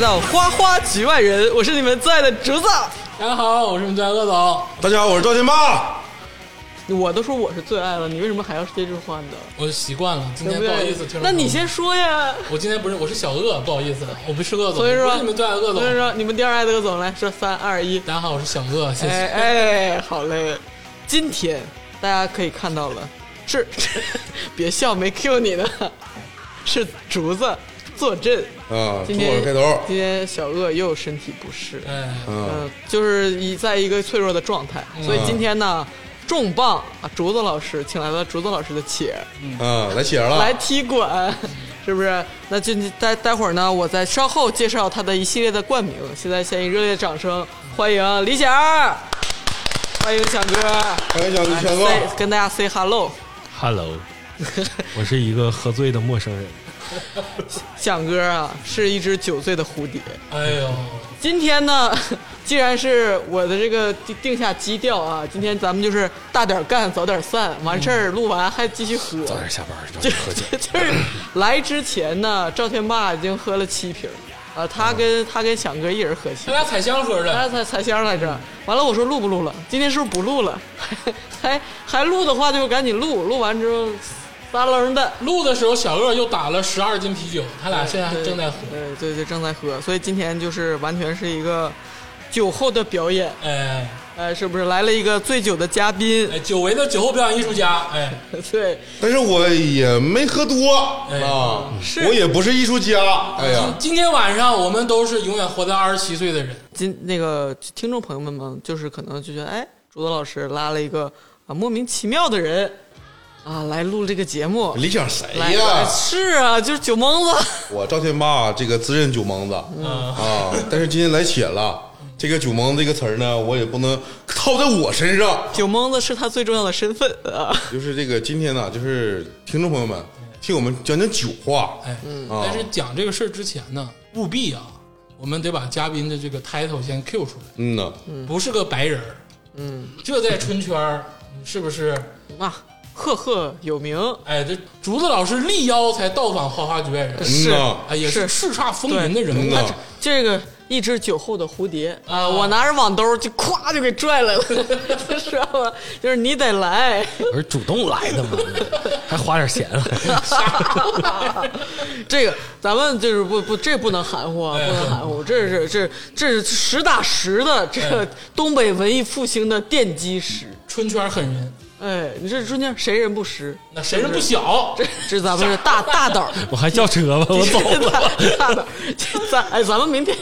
来到花花局外人，我是你们最爱的竹子。大家好，我是你们最爱的鄂总。大家好，我是赵天霸。我都说我是最爱了，你为什么还要接着换呢？我习惯了，今天不好意思，听那你先说呀。我今天不是，我是小鄂，不好意思，我不是鄂总，所以说你们最爱的鄂总。所以说你们第二爱的鄂总来说三二一。大家好，我是小鄂，谢谢。哎哎，好嘞。今天大家可以看到了，是 别笑，没 Q 你呢，是竹子坐镇。啊，今天开头，今天小鳄又身体不适，哎，嗯，嗯，就是一在一个脆弱的状态，所以今天呢，重磅啊，竹子老师请来了竹子老师的且啊，来写了，来踢馆，是不是？那就待待会儿呢，我再稍后介绍他的一系列的冠名。现在先以热烈掌声欢迎李想儿，欢迎响哥，欢迎小哥，say 跟大家 say hello。Hello，我是一个喝醉的陌生人。响哥啊，是一只酒醉的蝴蝶。哎呦，今天呢，既然是我的这个定定下基调啊，今天咱们就是大点干，早点散，完事儿录完还继续喝。早点下班，早就点喝酒。就是来之前呢，赵天霸已经喝了七瓶，啊，他跟他跟响哥一人喝七他，俩采香喝的他，俩采采香来着。完了，我说录不录了？今天是不是不录了？还还还录的话就赶紧录，录完之后撒楞的。录的时候小鄂又打了十二斤啤酒，他俩现在还正在喝。对对对，正在喝，所以今天就是完全是一个酒后的表演，哎。哎，是不是来了一个醉酒的嘉宾？哎，久违的酒后表演艺术家，哎，对，但是我也没喝多哎。啊，是。我也不是艺术家，哎呀。今，今天晚上我们都是永远活在二十七岁的人。今那个听众朋友们嘛，就是可能就觉得，哎，朱德老师拉了一个啊莫名其妙的人啊来录这个节目，理想谁来呀？是啊，就是酒蒙子，我赵天霸这个自认酒蒙子。嗯，啊，但是今天来且了，这个酒蒙这个词儿呢，我也不能套在我身上，酒蒙子是他最重要的身份啊。就是这个今天呢，就是听众朋友们听我们讲讲酒话，哎，啊。但是讲这个事儿之前呢，务必啊，我们得把嘉宾的这个 title 先 Q 出来，嗯呐，不是个白人儿，嗯，这在春圈儿是不是？啊，赫赫有名，哎，这竹子老师力邀才到访花花局外人，嗯呐，哎，也是叱咤风云的人物。这个一只酒后的蝴蝶啊，啊我拿着网兜就咵就给拽来了，知道吗？就是你得来，我是主动来的嘛，还花点钱了。这个咱们就是不不，这不能含糊啊，哎不能含糊，这是这这是实打实的这个东北文艺复兴的奠基石。春圈狠人，哎，你这中间谁人不识？那谁人不小？这这咱们是大大胆儿。我还叫车吧，我走 了。大胆儿，这咱哎，咱们明天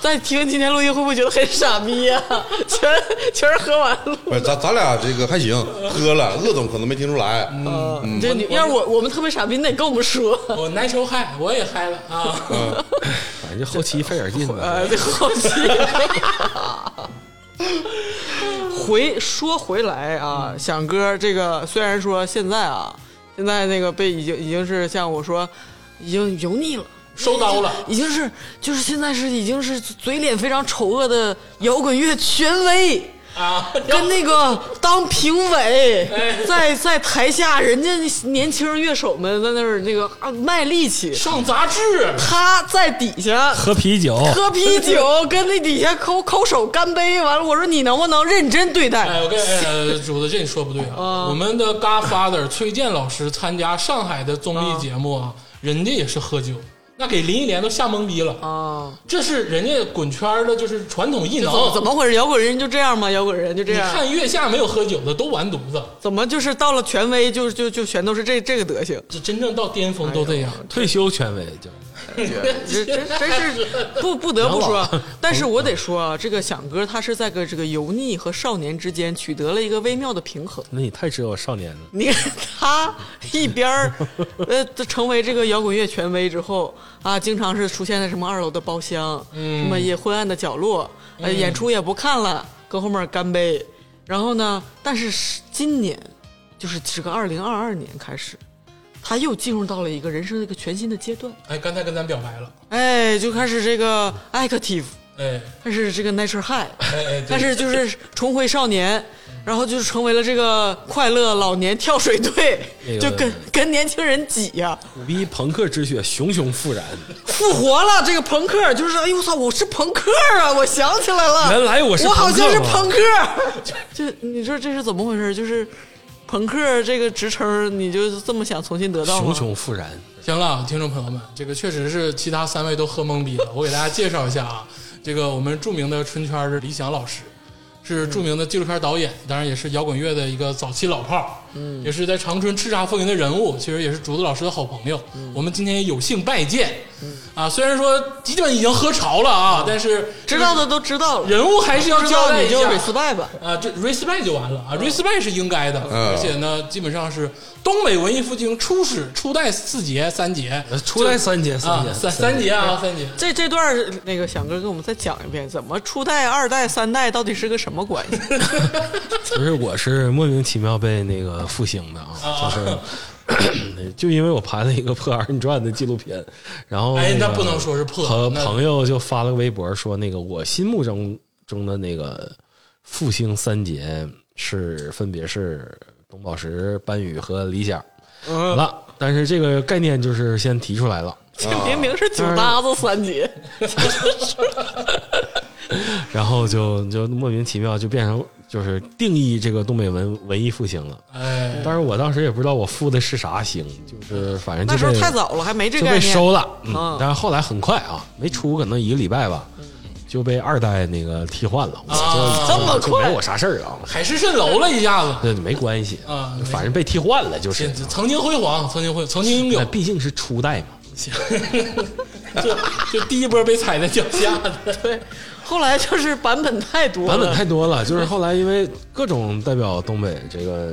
再听今天录音，会不会觉得很傻逼呀、全全是喝完了。不是咱咱俩这个还行，喝了，鄂总可能没听出来，嗯，这你要是我我们特别傻逼，你得跟我们说。我 natural high，我也嗨了啊！反正后期费点劲吧。呃，这后期。回说回来啊，响哥，这个虽然说现在啊，现在那个被已经已经是像我说，已经油腻了。收刀了，已经是就是现在是已经是嘴脸非常丑恶的摇滚乐权威，啊，跟那个当评委哎，在在台下，人家年轻乐手们在那儿那个啊卖力气，上杂志，他在底下喝啤酒，喝啤酒，跟那底下抠抠手干杯。完了，我说你能不能认真对待？哎，我跟呃主子这你说不对啊，我们的 Godfather 崔健老师参加上海的综艺节目啊，人家也是喝酒，那给林忆莲都吓懵逼了。啊，这是人家滚圈儿的，就是传统艺怎能。怎么回事？摇滚人就这样吗？摇滚人就这样你样？看月下没有喝酒的都完犊子，怎么就是到了权威就就就全都是这这个德行？这真正到巅峰都这样。退休权威就 真是不不得不说，但是我得说啊，这个响哥他是在个这个油腻和少年之间取得了一个微妙的平衡。那你太知道我少年了。你看他一边儿呃成为这个摇滚乐权威之后啊，经常是出现在什么二楼的包厢，什么也昏暗的角落，呃，演出也不看了，跟后面干杯。然后呢，但是是今年，就是这个二零二二年开始，他又进入到了一个人生的一个全新的阶段，哎，刚才跟咱表白了，哎，就开始这个 active，哎开始这个 nature high，哎哎，但是就是重回少年，然后就成为了这个快乐老年跳水队，那个就跟跟年轻人挤呀、苦逼朋克之血熊熊复燃，复活了。这个朋克就是，哎呦我操，我是朋克啊！我想起来了，原来我是我好像是朋朋克。就你说这是怎么回事？就是朋克这个职称，你就这么想重新得到吗？熊熊复燃。行了，听众朋友们，这个确实是其他三位都喝懵逼了。我给大家介绍一下啊，这个我们著名的春圈的李想老师，是著名的纪录片导演，当然也是摇滚乐的一个早期老炮儿，嗯，也是在长春叱咤风云的人物，其实也是竹子老师的好朋友。我们今天也有幸拜见，啊，虽然说基本已经喝潮了啊，但是知道的都知道了，人物还是要知交代一道你就下。respect 吧。啊，这 respect 就完了。啊，respect 是应该的，嗯。而且呢，基本上是东北文艺复兴初始初代四杰三杰。呃，初代三杰，啊三杰，三三杰。啊三杰，这这段那个响哥给我们再讲一遍，怎么初代、二代、三代到底是个什么关系？不是我是莫名其妙被那个复兴的啊，就是 就因为我拍了一个破二人转的纪录片，然后哎那不能说是破和朋朋友就发了个微博说，那个我心目中中的那个复兴三杰是分别是董宝石、班宇和李想。嗯。了，但是这个概念就是先提出来了，这明明是酒搭子三杰，然后就就莫名其妙就变成就是定义这个东北文文艺复兴了。哎，但是我当时也不知道我复的是啥兴，就是反正就那时候太早了，还没这就概念。被收了。嗯嗯，但是后来很快啊，没出可能一个礼拜吧，就被二代那个替换了。我啊。就这么快就没我啥事儿啊，海市蜃楼了一下子，对没关系。啊反正被替换了就是。曾经辉煌，曾经辉，曾经拥有，毕竟是初代嘛，就就第一波被踩在脚下的，对，后来就是版本太多了，版本太多了。就是后来因为各种代表东北这个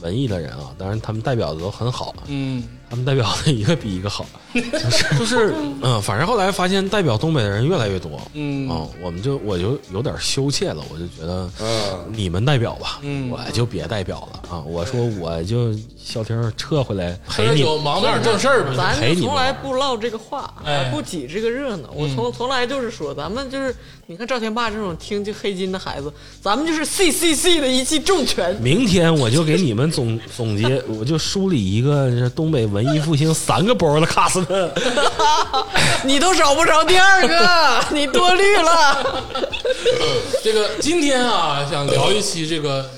文艺的人啊，当然他们代表的都很好，嗯，他们代表的一个比一个好，就是就是嗯，反正后来发现代表东北的人越来越多，嗯。啊，我们就我就有点羞怯了，我就觉得嗯。你们代表吧，嗯。我就别代表了。啊，我说我就消停撤回来陪你。酒忙点正事儿吧，咱从来不唠这个话，哎。不挤这个热闹。我从从来就是说，咱们就是你看赵天霸这种听就黑金的孩子，咱们就是 C C C 的一记重拳。明天我就给你们总总结，我就梳理一个东北文艺复兴三个包的卡斯特，你都找不着第二个，你多虑了。这个今天啊，想聊一期这个，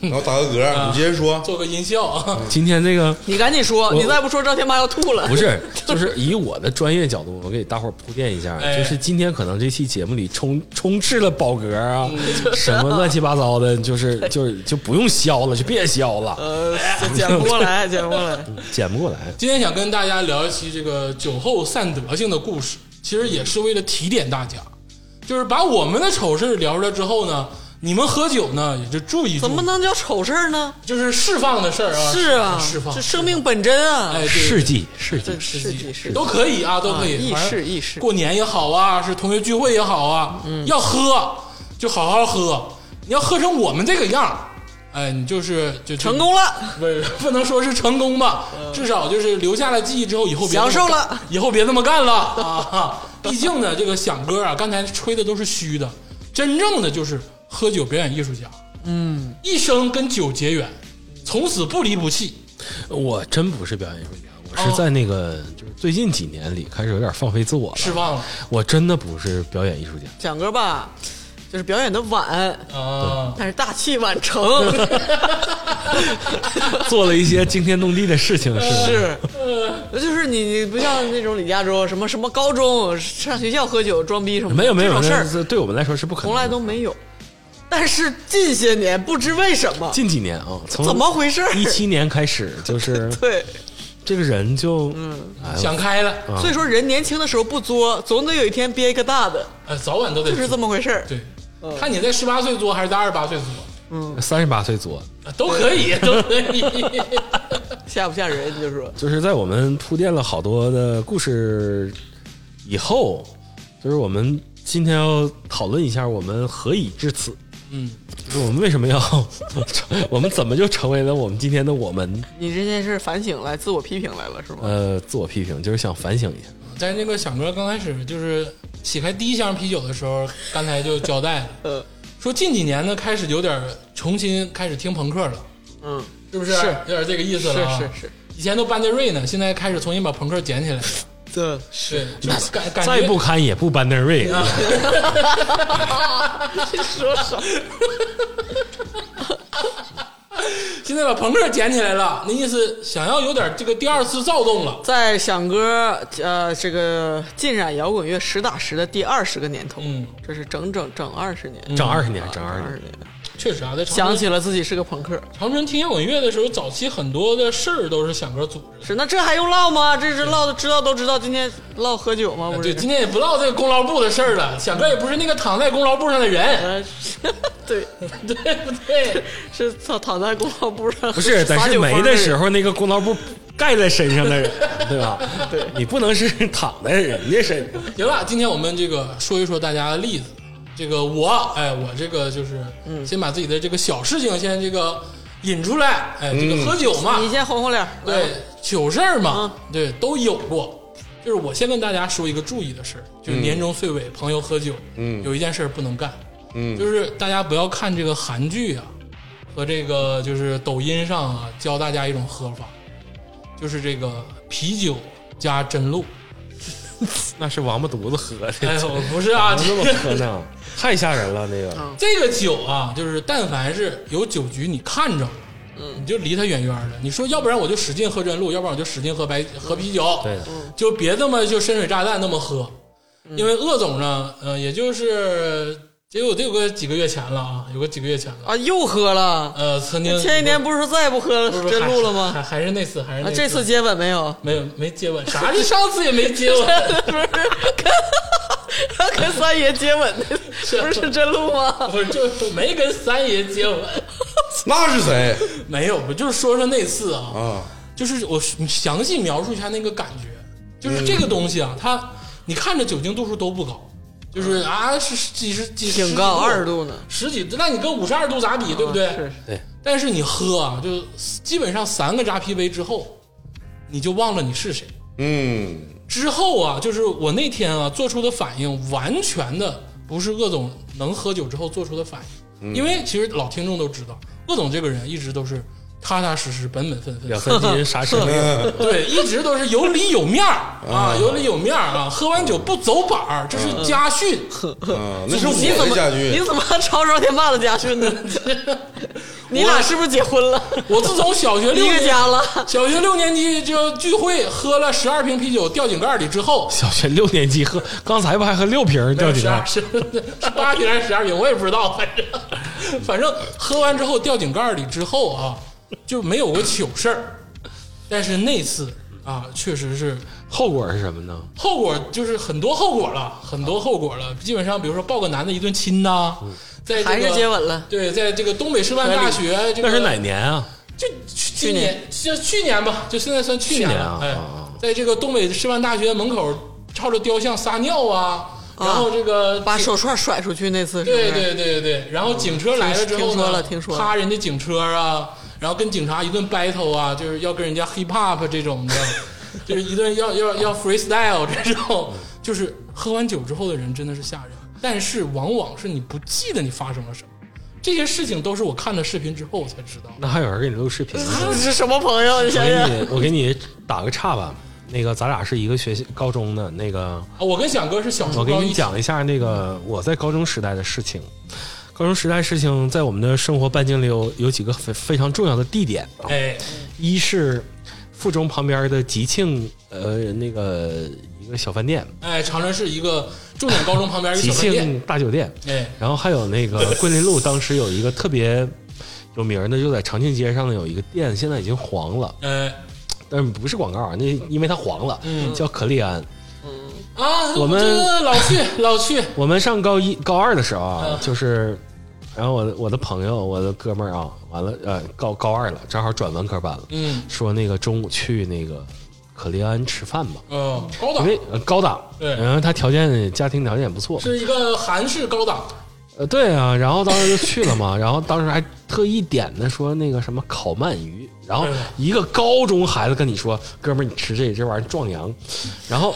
然后打个嗝，你接着说。做个音效啊，今天这个你赶紧说，你再不说赵天霸要吐了。不是，就是以我的专业角度，我给大伙儿铺垫一下，哎就是今天可能这期节目里充充斥了饱嗝啊，什么乱七八糟的，就是就是就不用削了，就别削了，呃，捡不过来，捡不过来。捡不过来。今天想跟大家聊一期这个酒后散德性的故事，其实也是为了提点大家，就是把我们的丑事聊出来之后呢，你们喝酒呢也就注意注怎么，能叫丑事儿呢？就是释放的事儿啊，是啊，释放这生命本真啊。哎，对事迹，事迹这，世纪。是都可以啊，都可以，啊意反正识意识。过年也好啊，是同学聚会也好啊，要喝就好好喝，你要喝成我们这个样儿哎，你就是就就成功了。不是不能说是成功吧，至少就是留下了记忆之后，以后别享受了，以后别这么干了啊！毕竟呢，这个响哥啊，刚才吹的都是虚的，真正的就是喝酒表演艺术家，嗯，一生跟酒结缘，从此不离不弃。我真不是表演艺术家，我是在那个就是最近几年里开始有点放飞自我了。释放了我真的不是表演艺术家，蒋哥吧，就是表演的晚，啊！但是大器晚成。做了一些惊天动地的事情，是是，就是你你不像那种李嘉洲什么什么高中上学校喝酒装逼什么，没有没有，这种事儿对我们来说是不可能从，来都没有。但是近些年不知为什么，近几年啊，从怎么回事？儿一七年开始，就是 对，这个人就哎想开了，所以说人年轻的时候不作，总得有一天憋一个大的，呃，早晚都得就是这么回事儿。对。看你在十八岁作还是在二十八岁作，嗯。三十八岁作，啊都可以，都可以。吓不吓人？你就说，就是在我们铺垫了好多的故事以后，就是我们今天要讨论一下我们何以至此。嗯，我们为什么要，我们怎么就成为了我们今天的我们？你这件事反省来，自我批评来了是吗？呃，自我批评，就是想反省一下。在那个响哥刚开始就是起开第一箱啤酒的时候，刚才就交代了，呃，说近几年呢开始有点重新开始听朋克了，嗯，是不是？是有点这个意思是了啊。是是，以前都班德瑞呢，现在开始重新把朋克捡起来了。这对，就感感再不堪也不班德瑞。说啥？现在把朋克捡起来了，那意思想要有点这个第二次躁动了。在响哥呃这个浸染摇滚乐实打实的第二十个年头，嗯，这是整整整二十年，整二十年，整二十年。确实啊，在长想起了自己是个朋克，长春听摇滚乐的时候，早期很多的事儿都是响哥组织的。是那这还用唠吗？这是唠的知道都知道，今天唠喝酒吗？不是对，今天也不唠这个功劳簿的事儿了。响哥也不是那个躺在功劳簿上的人，呃，对，对不对？是躺躺在功劳簿上，不是，咱是没的时候那个功劳簿盖在身上的人，对吧？对你不能是躺在人家身上。行了，今天我们这个说一说大家的例子。这个我，哎，我这个就是，先把自己的这个小事情先这个引出来，哎，这个喝酒嘛，你先红红脸，对，糗事儿嘛，对，都有过。就是我先跟大家说一个注意的事儿，就是年终岁尾朋友喝酒，嗯。有一件事不能干，嗯。就是大家不要看这个韩剧啊，和这个就是抖音上啊教大家一种喝法，就是这个啤酒加真露。那是王八犊子喝的，哎呦，不是啊，这么这喝呢，太吓人了。那个这个酒啊，就是但凡是有酒局你看着嗯，你就离他远远的。你说要不然我就使劲喝真露，要不然我就使劲喝白喝啤酒，对的，就别这么就深水炸弹那么喝，因为鄂总呢，呃，也就是这有得有个几个月前了啊，有个几个月前了，啊，又喝了。呃，曾经前几年不是说再也不喝不是真露了还吗？还还是那次，还是啊，那这次接吻没有？没有没接吻，啥？你上次也没接吻，他跟三爷接吻的不是真录吗？不是就没跟三爷接吻，那是谁没有，我就是说说那次啊，啊？就是我详细描述一下那个感觉，就是这个东西啊，它你看着酒精度数都不高，就是啊是几十几十挺高，二十度，呢。十几，那你跟五十二度咋比，对不对？啊是对，但是你喝啊，就基本上三个扎啤杯之后，你就忘了你是谁。嗯之后啊，就是我那天啊做出的反应，完全的不是鄂总能喝酒之后做出的反应，因为其实老听众都知道，鄂总这个人一直都是踏踏实实、本本分分两，三斤啥生命？对，一直都是有理有面儿啊，有理有面儿啊，喝完酒不走板儿，这是家训。啊，那是我你怎么的家你具。怎么吵吵天骂的家训呢？你俩是不是结婚了？我自从小学六一个年家了？小学六年级就聚会喝了十二瓶啤酒掉井盖里之后，小学六年级喝，刚才不还喝六瓶掉井盖？是是八瓶还是十二瓶，我也不知道，反正反正喝完之后掉井盖里之后啊，就没有过糗事儿，但是那次啊，确实是后果是什么呢？后果就是很多后果了，很多后果了。基本上，比如说抱个男的一顿亲呐，在这个还是接吻了？对，在这个东北师范大学，这个那是哪年啊？就去年，就去年吧，就现在算去年去年了。哎啊啊，在这个东北师范大学门口朝着雕像撒尿啊，然后这个把手串甩出去那次是不是？对对对对，然后警车来了之后听说呢，了听说了趴人家警车啊，然后跟警察一顿 battle 啊，就是要跟人家 hip hop 这种的，就是一顿要要要 freestyle 这种，就是喝完酒之后的人真的是吓人，但是往往是你不记得你发生了什么，这些事情都是我看了视频之后我才知道。那还有人给你录视频呢？这 是什么朋友？你我想想，给你，我给你打个岔吧。那个，咱俩是一个学习高中的，那个啊，我跟响哥是小时候我给你讲一下那个我在高中时代的事情。高中时代事情在我们的生活半径里有有几个非非常重要的地点啊，哎，一是附中旁边的吉庆呃那个一个小饭店，哎，长春市一个重点高中旁边一个吉小饭店，庆大酒店，哎，然后还有那个桂林路，当时有一个特别有名的，就在长庆街上的有一个店，现在已经黄了，哎，但是不是广告啊，那因为它黄了，嗯叫可丽安。啊，我们这个老去老去，我们上高一、高二的时候啊嗯，就是，然后我的我的朋友、我的哥们儿啊，完了呃高高二了，正好转文科班了，嗯，说那个中午去那个可利安吃饭吧，嗯，高档因，为呃高档，对然后他条件家庭条件也不错，是一个韩式高档，呃对啊，然后当时就去了嘛，然后当时还特意点的说那个什么烤鳗鱼，然后一个高中孩子跟你说，哥们儿你吃这这玩意儿壮阳，然后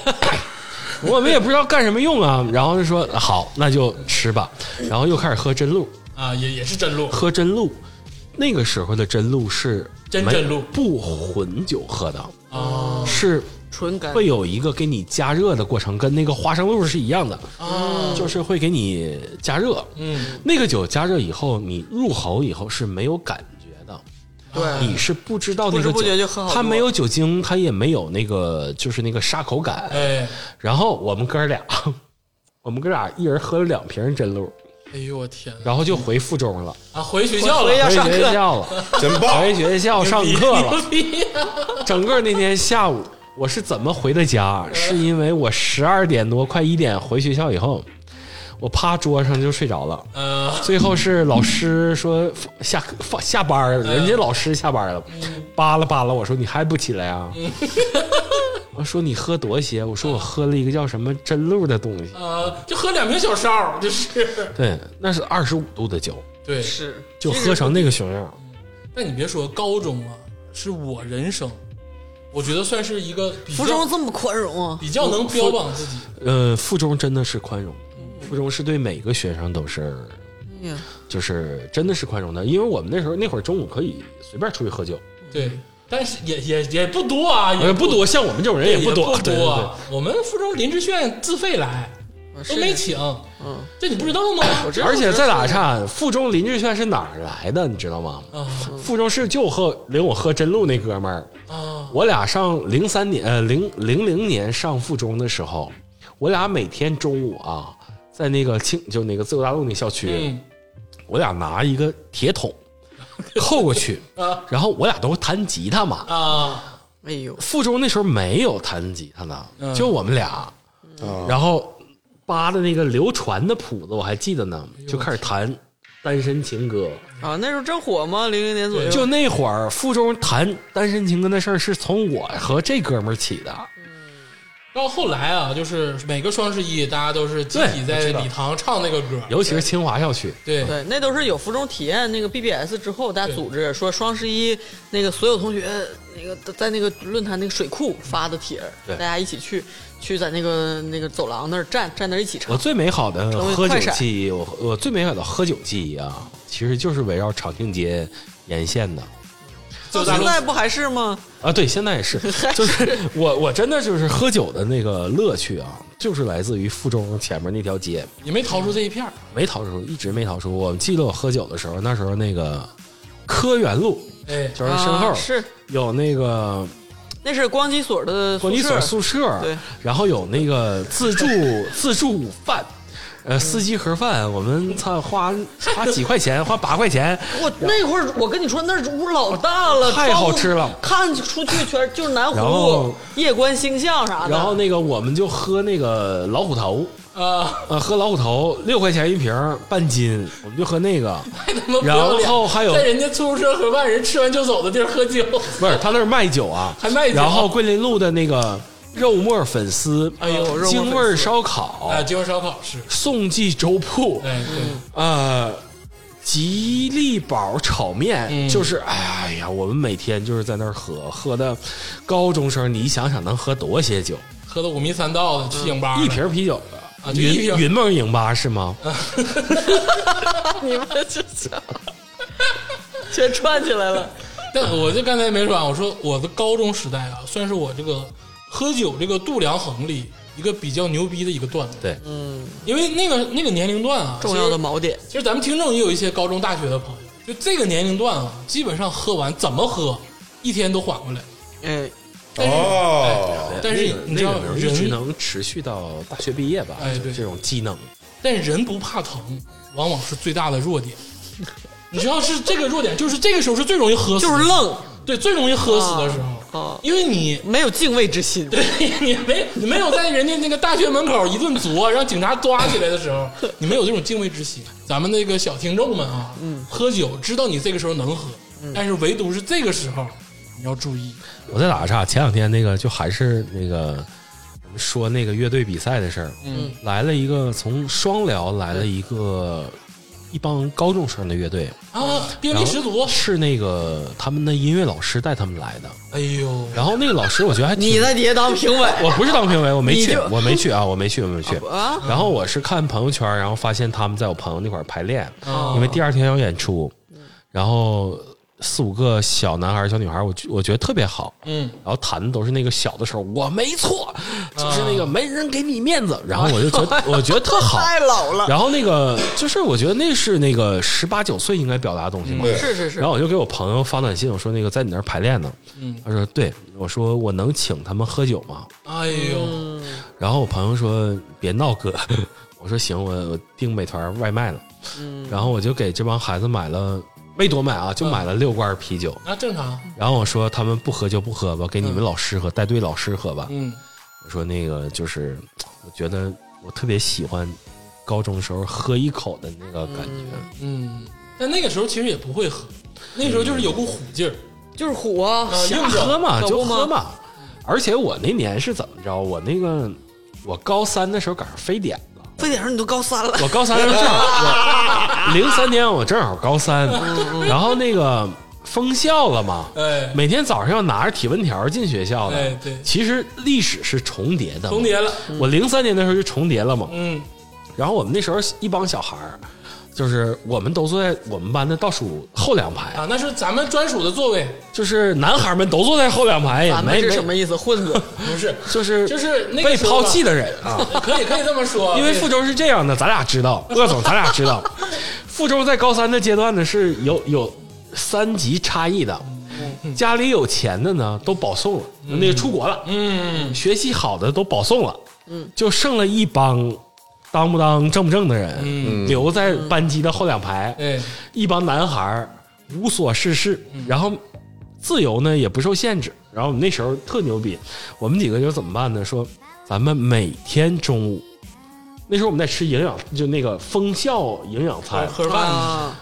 我们也不知道干什么用啊。然后就说好，那就吃吧。然后又开始喝真露，啊，也也是真露，喝真露。那个时候的真露是真真露不混酒喝的，啊是纯干会有一个给你加热的过程，跟那个花生露是一样的，啊，就是会给你加热。嗯，那个酒加热以后，你入喉以后是没有感觉的。对你是不知道那个酒不不就喝它没有酒精，它也没有那个就是那个沙口感。哎，然后我们哥俩，我们哥俩一人喝了两瓶真露，哎呦我天然后就回附中了，啊，回学校了，回要上课回学校了，真棒！回学校上课了。整个那天下午，我是怎么回的家？是因为我十二点多快一点回学校以后，我趴桌上就睡着了。呃，最后是老师说下课放下班了，人家老师下班了，扒拉扒拉我说你还不起来啊？我说你喝多些，我说我喝了一个叫什么真露的东西，呃，就喝两瓶小烧，就是对，那是二十五度的酒，对。是就喝成那个熊样。但你别说，高中啊，是我人生，我觉得算是一个比附中这么宽容啊？比较能标榜自己。呃，附中真的是宽容，附中是对每个学生都是，就是真的是宽容的，因为我们那时候那会儿中午可以随便出去喝酒，对，但是也也也不多啊，也呃，不多，像我们这种人，也不多，不。多啊。我们附中林志炫自费来，都没请，嗯，这你不知道吗？我知道而且再打岔，附中林志炫是哪儿来的，你知道吗？啊。附中是就喝领我喝真露那哥们儿，啊。我俩上零三年呃零零零年上附中的时候，我俩每天中午啊，在那个青就那个自由大陆那校区，嗯我俩拿一个铁桶 扣过去，啊然后我俩都弹吉他嘛。啊哎呦，附中那时候没有弹吉他的，嗯就我们俩，啊然后扒的那个流传的谱子我还记得呢，就开始弹《单身情歌》。啊，那时候正火吗？零零年左右，就那会儿，附中弹《单身情歌》那事儿是从我和这哥们儿起的。到后来啊，就是每个双十一，大家都是集体在礼堂唱那个歌，尤其是清华校区，对。对，那都是有服装体验那个 BBS 之后，大家组织说双十一那个所有同学那个在那个论坛那个水库发的帖，对。大家一起去去在那个那个走廊那儿站站那儿一起唱。我。最美好的喝酒记忆，我我最美好的喝酒记忆啊，其实就是围绕长庆街沿线的。到现在不还是吗？啊，对，现在也是，就是我我真的就是喝酒的那个乐趣啊，就是来自于附中前面那条街，也没逃出这一片儿没逃出，一直没逃出。我记得我喝酒的时候，那时候那个科园路哎，就是身后、啊是有那个那是光机所的光机所宿宿舍，对，然后有那个自助自助午饭。呃，司机盒饭，我们操花 花几块钱，花八块钱，我那会儿我跟你说，那屋老大了，太好吃了看出去全就是南然湖后、夜观星象啥的。然后那个我们就喝那个老虎头，啊，呃，喝老虎头六块钱一瓶，半斤，我们就喝那个。然后还有在人家出租车盒饭人吃完就走的地儿喝酒，不是，他那儿卖酒啊，还卖酒然后桂林路的那个肉末粉丝，哎呦肉京味儿烧烤，啊，京味烧烤是，宋记粥铺，哎对，呃，吉利宝炒面，嗯。就是哎呀，我们每天就是在那儿喝，喝的高中生，你想想能喝多些酒？喝的五迷三道的，去影吧一瓶啤酒啊云云梦影吧是吗？你们这是全串起来了。但我就刚才没说完，我说我的高中时代啊，算是我这个喝酒这个度量衡里一个比较牛逼的一个段子。对，嗯，因为那个那个年龄段啊，重要的锚点。其实咱们听众也有一些高中、大学的朋友，就这个年龄段啊，基本上喝完怎么喝，一天都缓过来。哎，但是哦，但是你知道人能持续到大学毕业吧？哎对这种技能，但人不怕疼，往往是最大的弱点。你知道是这个弱点，就是这个时候是最容易喝死，就是愣对，最容易喝死的时候，啊，因为你没有敬畏之心。对你没你没有在人家那个大学门口一顿啄，让警察抓起来的时候，你没有这种敬畏之心。咱们那个小听众们啊，嗯，喝酒知道你这个时候能喝，但是唯独是这个时候你要注意。我再打个岔，前两天那个就还是那个说那个乐队比赛的事儿，嗯，来了一个从双辽来了一个一帮高中生的乐队，啊，便然后利十足，是那个他们的音乐老师带他们来的。哎呦，然后那个老师我觉得还挺你在底下当评委我不是当评委，我没去，我没去啊，我没去，我没去。啊？然后我是看朋友圈，然后发现他们在我朋友那块儿排练，哦因为第二天要演出，然后四五个小男孩儿小女孩儿，我觉我觉得特别好。嗯，然后谈的都是那个小的时候，我没错，就是那个没人给你面子，然后我就觉得我觉得特好。太老了，然后那个就是我觉得那是那个十八九岁应该表达的东西嘛。是是是然，后我就给我朋友发短信，我说那个在你那儿排练呢。嗯他说对，我说我能请他们喝酒吗？哎呦，然后我朋友说别闹哥，我说行，我我订美团外卖了。嗯然后我就给这帮孩子买了，没多买啊，就买了六罐啤酒。那正常，然后我说他们不喝就不喝吧，给你们老师喝，带队老师喝吧。嗯，我说那个就是，我觉得我特别喜欢高中时候喝一口的那个感觉。嗯，但那个时候其实也不会喝，那时候就是有股虎劲儿，就是虎啊，硬喝嘛，就喝嘛。而且我那年是怎么着？我那个我高三的时候赶上非典了。非得说你都高三了，我高三的时候正好，我 零三年我正好高三，然后那个封校了嘛，哎，每天早上要拿着体温条进学校的。其实历史是重叠的，重。叠了，我零三年的时候就重叠了嘛，嗯，然后我们那时候一帮小孩儿，就是我们都坐在我们班的倒数后两排，啊，那是咱们专属的座位，就是男孩们都坐在后两排，也没没是什么意思？混子，不是，就是就是被抛弃的人。啊。可以可以这么说，因为富州是这样的，咱俩知道，鄂总咱俩知道，富州在高三的阶段呢是有有三级差异的，家里有钱的呢都保送了，那个出国了，嗯，学习好的都保送了，嗯，就剩了一帮当不当正不正的人，嗯。留在班级的后两排，哎，一帮男孩无所事事，然后自由呢也不受限制。然后我们那时候特牛逼，我们几个就怎么办呢？说咱们每天中午，那时候我们在吃营养，就那个封校营养餐，盒饭，啊，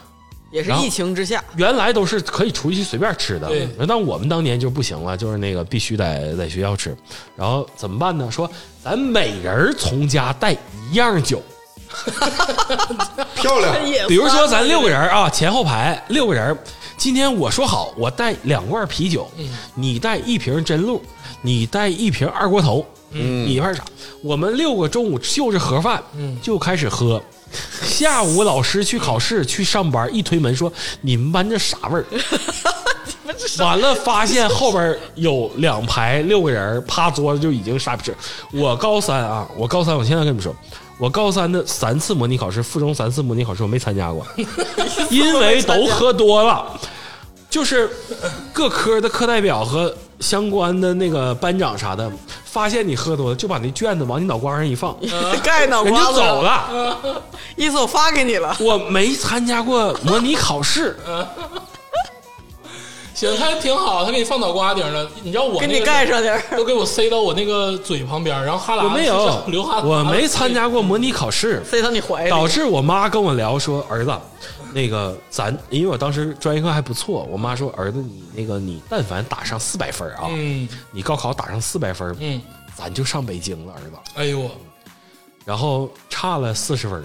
也是疫情之下，原来都是可以出去随便吃的对，但我们当年就不行了，就是那个必须得在学校吃。然后怎么办呢？说咱每人从家带一样酒，漂亮，比如说咱六个人啊，前后排六个人，今天我说好，我带两罐啤酒，你带一瓶真露，你带一瓶二锅头，嗯你带啥？我们六个中午就着盒饭，就开始喝。下午老师去考试去上班，一推门说：“你们班这啥味儿？” 完了，发现后边有两排六个人趴桌子就已经傻逼吃。我高三啊，我高三，我现在跟你们说，我高三的三次模拟考试，附中三次模拟考试我没参加过，因为都喝多了。就是各科的课代表和相关的那个班长啥的，发现你喝多了，就把那卷子往你脑瓜上一放，盖脑人就瓜子走，了。意思我发给你了。我没参加过模拟考试，行，他挺好，他给你放脑瓜顶了，你知道我给那个你盖上点儿。都给我塞到我那个嘴旁边，然后哈喇子我没有流哈，喇子，我没参加过模拟考试，塞到你怀里，导致我妈跟我聊说，儿子，那个咱，因为我当时专业课还不错，我妈说，儿子你那个你但凡打上四百分啊，嗯。你高考打上四百分，嗯，咱就上北京了，儿子。哎呦。我然后差了四十分，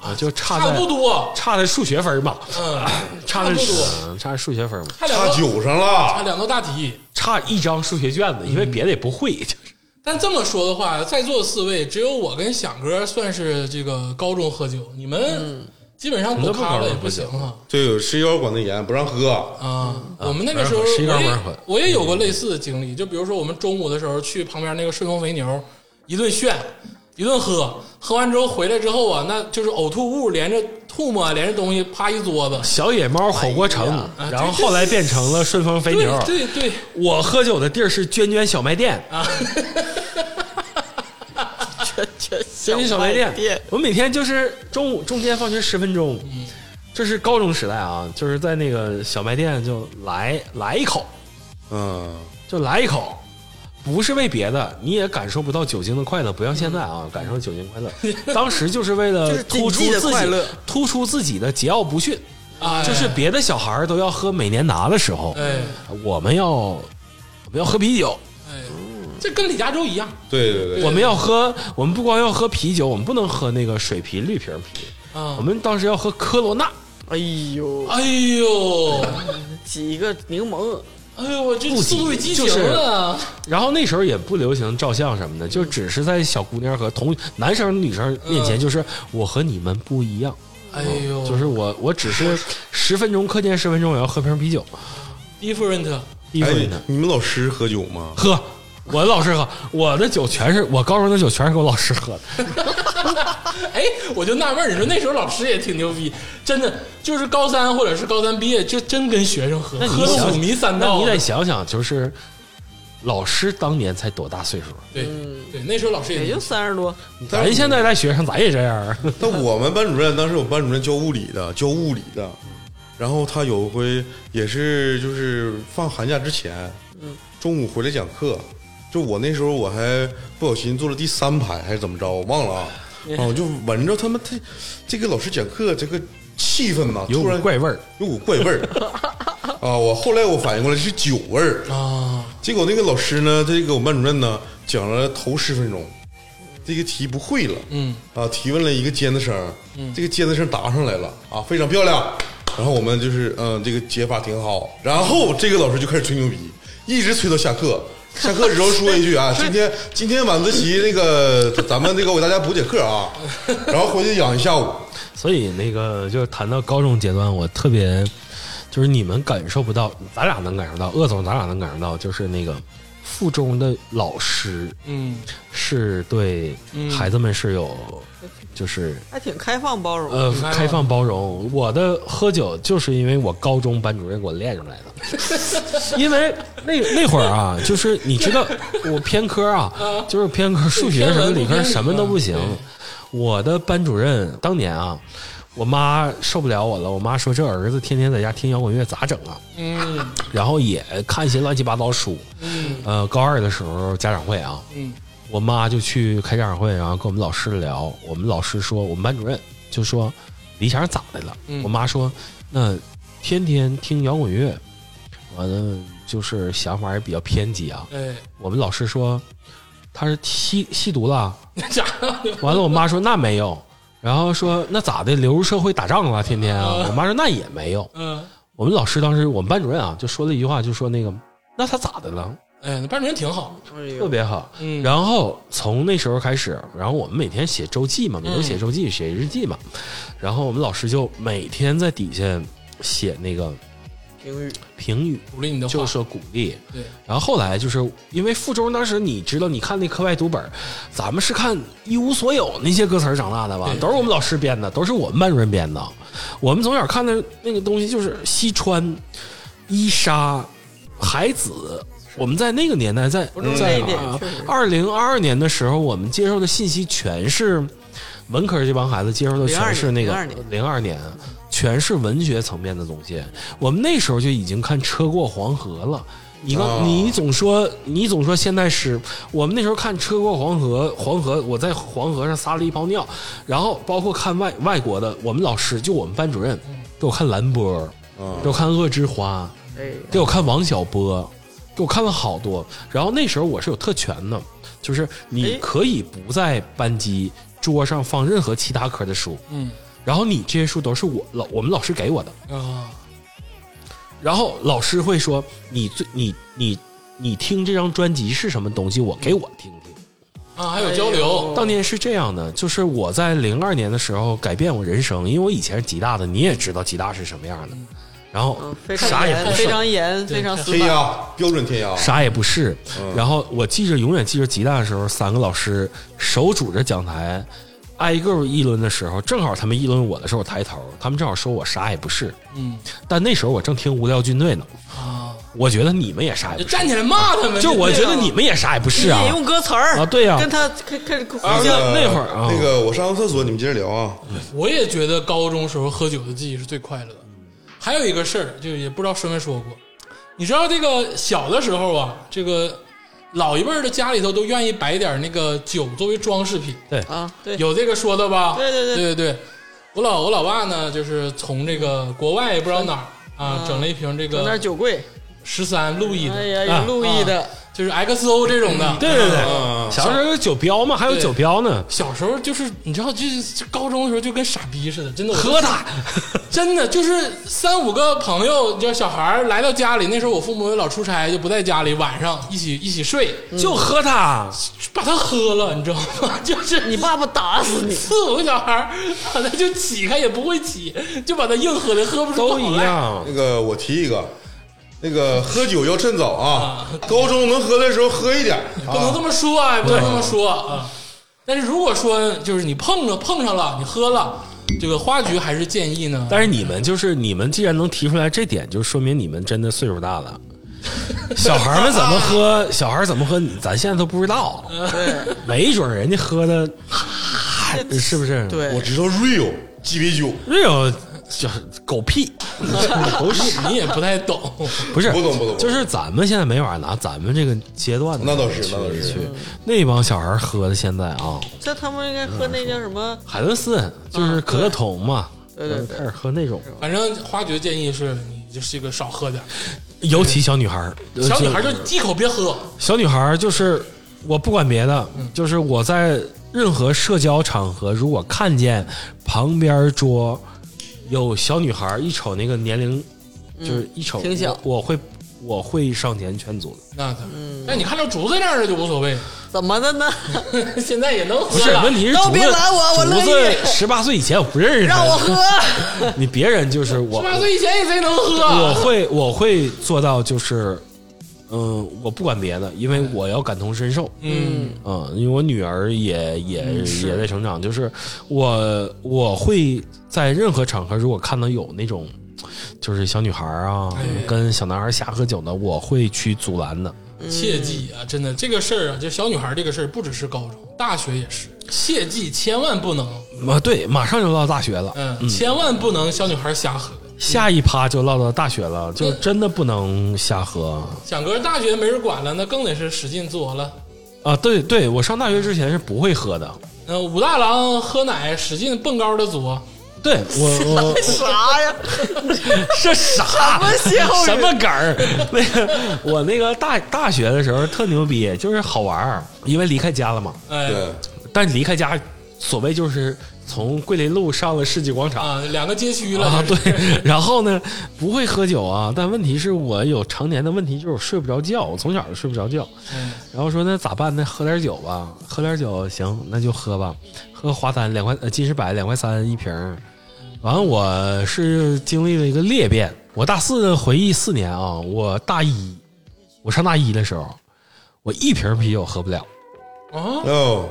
啊，就差差在不多，差的数学分嘛，嗯，差的多。嗯差数学分嘛，差差两道九上了，差两道大题。差一张数学卷子，因为别的也不会，就是。但这么说的话，在座的四位，只有我跟响哥算是这个高中喝酒，你们基本上不咖了也不行哈。这个十一高管的严，不让喝。啊，我们那个时候十一高我也不让喝我也有过类似的经历，就比如说我们中午的时候去旁边那个顺丰肥牛，一顿炫，一顿喝，喝完之后回来之后啊，那就是呕吐物连着吐沫连着东西趴一桌子。小野猫火锅城，哎然后后来变成了顺丰肥对牛。对对，我喝酒的地儿是娟娟小卖店，这娟娟小卖店店，我每天就是中午中间放学十分钟，这是高中时代啊，就是在那个小卖店就来来一口，嗯，就来一口，不是为别的，你也感受不到酒精的快乐，不像现在啊，感受酒精快乐。当时就是为了 突出自己突出自己的桀骜不驯。哎就是别的小孩都要喝美年达的时候，哎我们要我们要喝啤酒，哎，这跟李嘉洲一样。对对对，我们要喝，我们不光要喝啤酒，我们不能喝那个水啤、绿瓶啤，啊。我们当时要喝科罗娜，哎呦，哎呦，几个柠檬，哎呦，我这速度与激情就是啊！然后那时候也不流行照相什么的，就只是在小姑娘和同男生女生面前，嗯就是我和你们不一样，哎呦，就是我我只是十分钟课间十分钟我要喝瓶啤酒，Different，different，你们老师喝酒吗？喝。我的老师喝，我的酒全是我高中的酒全是给我老师喝的。哎，我就纳闷儿，你说那时候老师也挺牛逼，真的就是高三或者是高三毕业，就真跟学生喝，那你想喝的五迷三那道。你得想想，就是老师当年才多大岁数？对对，那时候老师也也就三十多，咱现在带学生，咱也这样啊。那我们班主任当时我班主任教物理的，教物理的，然后他有一回也是就是放寒假之前，中午回来讲课，就我那时候我还不小心坐了第三排还是怎么着，我忘了啊，啊，我就闻着他们他这个老师讲课这个气氛呐，有突然股怪味儿，有股怪味儿。啊！我后来我反应过来是酒味儿，啊，结果那个老师呢，他就给我们班主任呢讲了头十分钟，这个题不会了，嗯，啊，提问了一个尖子生，这个尖子生答上来了。啊，非常漂亮。然后我们就是嗯，这个解法挺好。然后这个老师就开始吹牛逼，一直吹到下课。下课时候说一句啊，今天今天晚自习那个 咱们这个我给大家补节课啊，然后回去养一下午。所以那个就是谈到高中阶段，我特别就是你们感受不到，咱俩能感受到，鄂总咱俩能感受到，就是那个附中的老师嗯，是对孩子们是有就是还挺开放包容。呃开放包容。我的喝酒就是因为我高中班主任给我练出来的，因为那那会儿啊，就是你知道 我偏科啊，就是偏科，数学什么理科什么都不行。我的班主任当年啊，我妈受不了我了，我妈说这儿子天天在家听摇滚乐咋整啊？嗯然后也看一些乱七八糟书。嗯呃，高二的时候家长会啊，嗯我妈就去开家长会，然后跟我们老师聊。我们老师说，我们班主任就说李想咋的了？嗯我妈说，那天天听摇滚乐，完了就是想法也比较偏激啊。哎，我们老师说他是吸吸毒了，完了我妈说那没有，然后说那咋的流入社会打仗了，天天啊。我妈说那也没有。嗯，我们老师当时我们班主任啊就说了一句话，就说那个那他咋的了？哎，那班主任挺好，特别好。嗯然后从那时候开始，然后我们每天写周记嘛，每周写周记、写日记嘛，然后我们老师就每天在底下写那个评语，评语，鼓励你的话，就说鼓励。对，然后后来就是因为附中当时你知道，你看那课外读本，咱们是看一无所有那些歌词长大的吧，都是我们老师编的，都是我们班主任编的。我们从小看的那个东西就是西川、伊莎、海子。我们在那个年代，在是在二零二二年的时候，我们接受的信息全是文科这帮孩子接受的全是那个02年。零二年，全是文学层面的东西。我们那时候就已经看《车过黄河》了。你刚、哦。你总说你总说现代诗，我们那时候看《车过黄河》，黄河我在黄河上撒了一泡尿，然后包括看外外国的，我们老师就我们班主任给我看蓝波，啊给我看恶之花，哎，给我看王小波，给我看了好多。然后那时候我是有特权的，就是你哎可以不在班级桌上放任何其他科的书，嗯然后你这些书都是我老我们老师给我的。啊，然后老师会说你最你你你听这张专辑是什么东西，我给我听听。啊，还有交流，当年是这样的，就是我在零二年的时候改变我人生，因为我以前是吉大的，你也知道吉大是什么样的，然后嗯，非常严，啥也不是非常严，对非常。天压标准天压，啥也不是。然后我记着，永远记着吉大的时候，三个老师手拄着讲台，挨个议论的时候，正好他们议论我的时候，我抬头，他们正好说我啥也不是。嗯但那时候我正听无聊军队呢，啊，我觉得你们也啥也不是，就站起来骂他们，就我觉得你们也啥也不是啊引。用歌词儿啊对呀跟他开开始那会儿啊那个我上个厕所，你们接着聊啊。我也觉得高中时候喝酒的记忆是最快乐的。还有一个事儿，就也不知道说没说过，你知道这个小的时候啊，这个老一辈儿的家里头都愿意摆点那个酒作为装饰品，对。啊，对，有这个说的吧？对对对。对对对。我老我老爸呢，就是从这个国外也不知道哪儿啊，嗯整了一瓶这整点个酒柜，十三路易的，哎呀，啊有路易的，就是 XO 这种的，对对对嗯小时候有酒标嘛？还有对酒标呢，小时候就是你知道，就是高中的时候就跟傻逼似的，真的喝它。真的就是三五个朋友，就小孩儿来到家里，那时候我父母老出差，就不在家里，晚上一起一起睡，就喝它，把它喝了，你知道吗？就是你爸爸打死你！四五个小孩儿，把它就起开也不会起，就把它硬喝的，喝不出都。一样。那个我提一个，那个喝酒要趁早啊，高中能喝的时候喝一点啊不能这。么说啊，不能这么说啊。但是如果说就是你碰着碰上了，你喝了，这个花局还是建议呢。但是你们就是你们，既然能提出来这点，就说明你们真的岁数大了。小孩们怎么喝，小孩怎么喝，咱现在都不知道。对没准人家喝的，是不是？对我，知道 real 鸡尾酒，，real 就是狗屁，狗屎，你也不太懂，不是，不懂不懂就是咱们现在没法拿咱们这个阶段的那倒是那倒是。去那帮小孩喝的现在啊，这他们应该喝那叫什么？海伦斯就是可乐桶嘛，对对对。开始喝那种，反正花局建议是你就是一个少喝点，尤其小女孩儿，小女孩就就一口别喝。小女孩儿就是我不管别的，就是我在任何社交场合，如果看见旁边桌有小女孩，一瞅那个年龄，就是一瞅挺小我我会我会上前劝阻的。那可，但你看到竹子这样的就无所谓，怎么的呢？现在也能喝不是，了问题是都别竹子拦我我乐竹意子十八岁以前我不认识他，让我喝。你别人就是我十，八岁以前也贼能喝。我会我会做到就是，嗯，我不管别的，因为我要感同身受。嗯，嗯，因为我女儿也也、也在成长，就是我我会在任何场合，如果看到有那种就是小女孩啊、哎跟小男孩瞎喝酒的，我会去阻拦的。切记啊，真的这个事儿啊，就小女孩这个事儿，不只是高中，大学也是，切记千万不能，啊，对，马上就到大学了，嗯，千万不能小女孩瞎喝。下一趴就唠到大学了，就真的不能瞎喝想搁大学没人管了，那更得是使劲作了。啊！对对，我上大学之前是不会喝的。呃，武大郎喝奶使劲蹦高的作，对我 我啥呀？这啥什么歇后语什么梗儿？那个我那个大大学的时候特牛逼，就是好玩儿，因为离开家了嘛。哎，对，但离开家，所谓就是从桂林路上了世纪广场。啊，两个街区了，啊，对，然后呢，不会喝酒啊，但问题是我有常年的问题，就是我睡不着觉，我从小就睡不着觉。嗯然后说那咋办呢？喝点酒吧，喝点酒行，那就喝吧。喝华丹两块，呃，金士百两块三一瓶儿。完了，我是经历了一个裂变。我大四的回忆四年啊，我大一，我上大一的时候，我一瓶啤酒喝不了，啊。哦，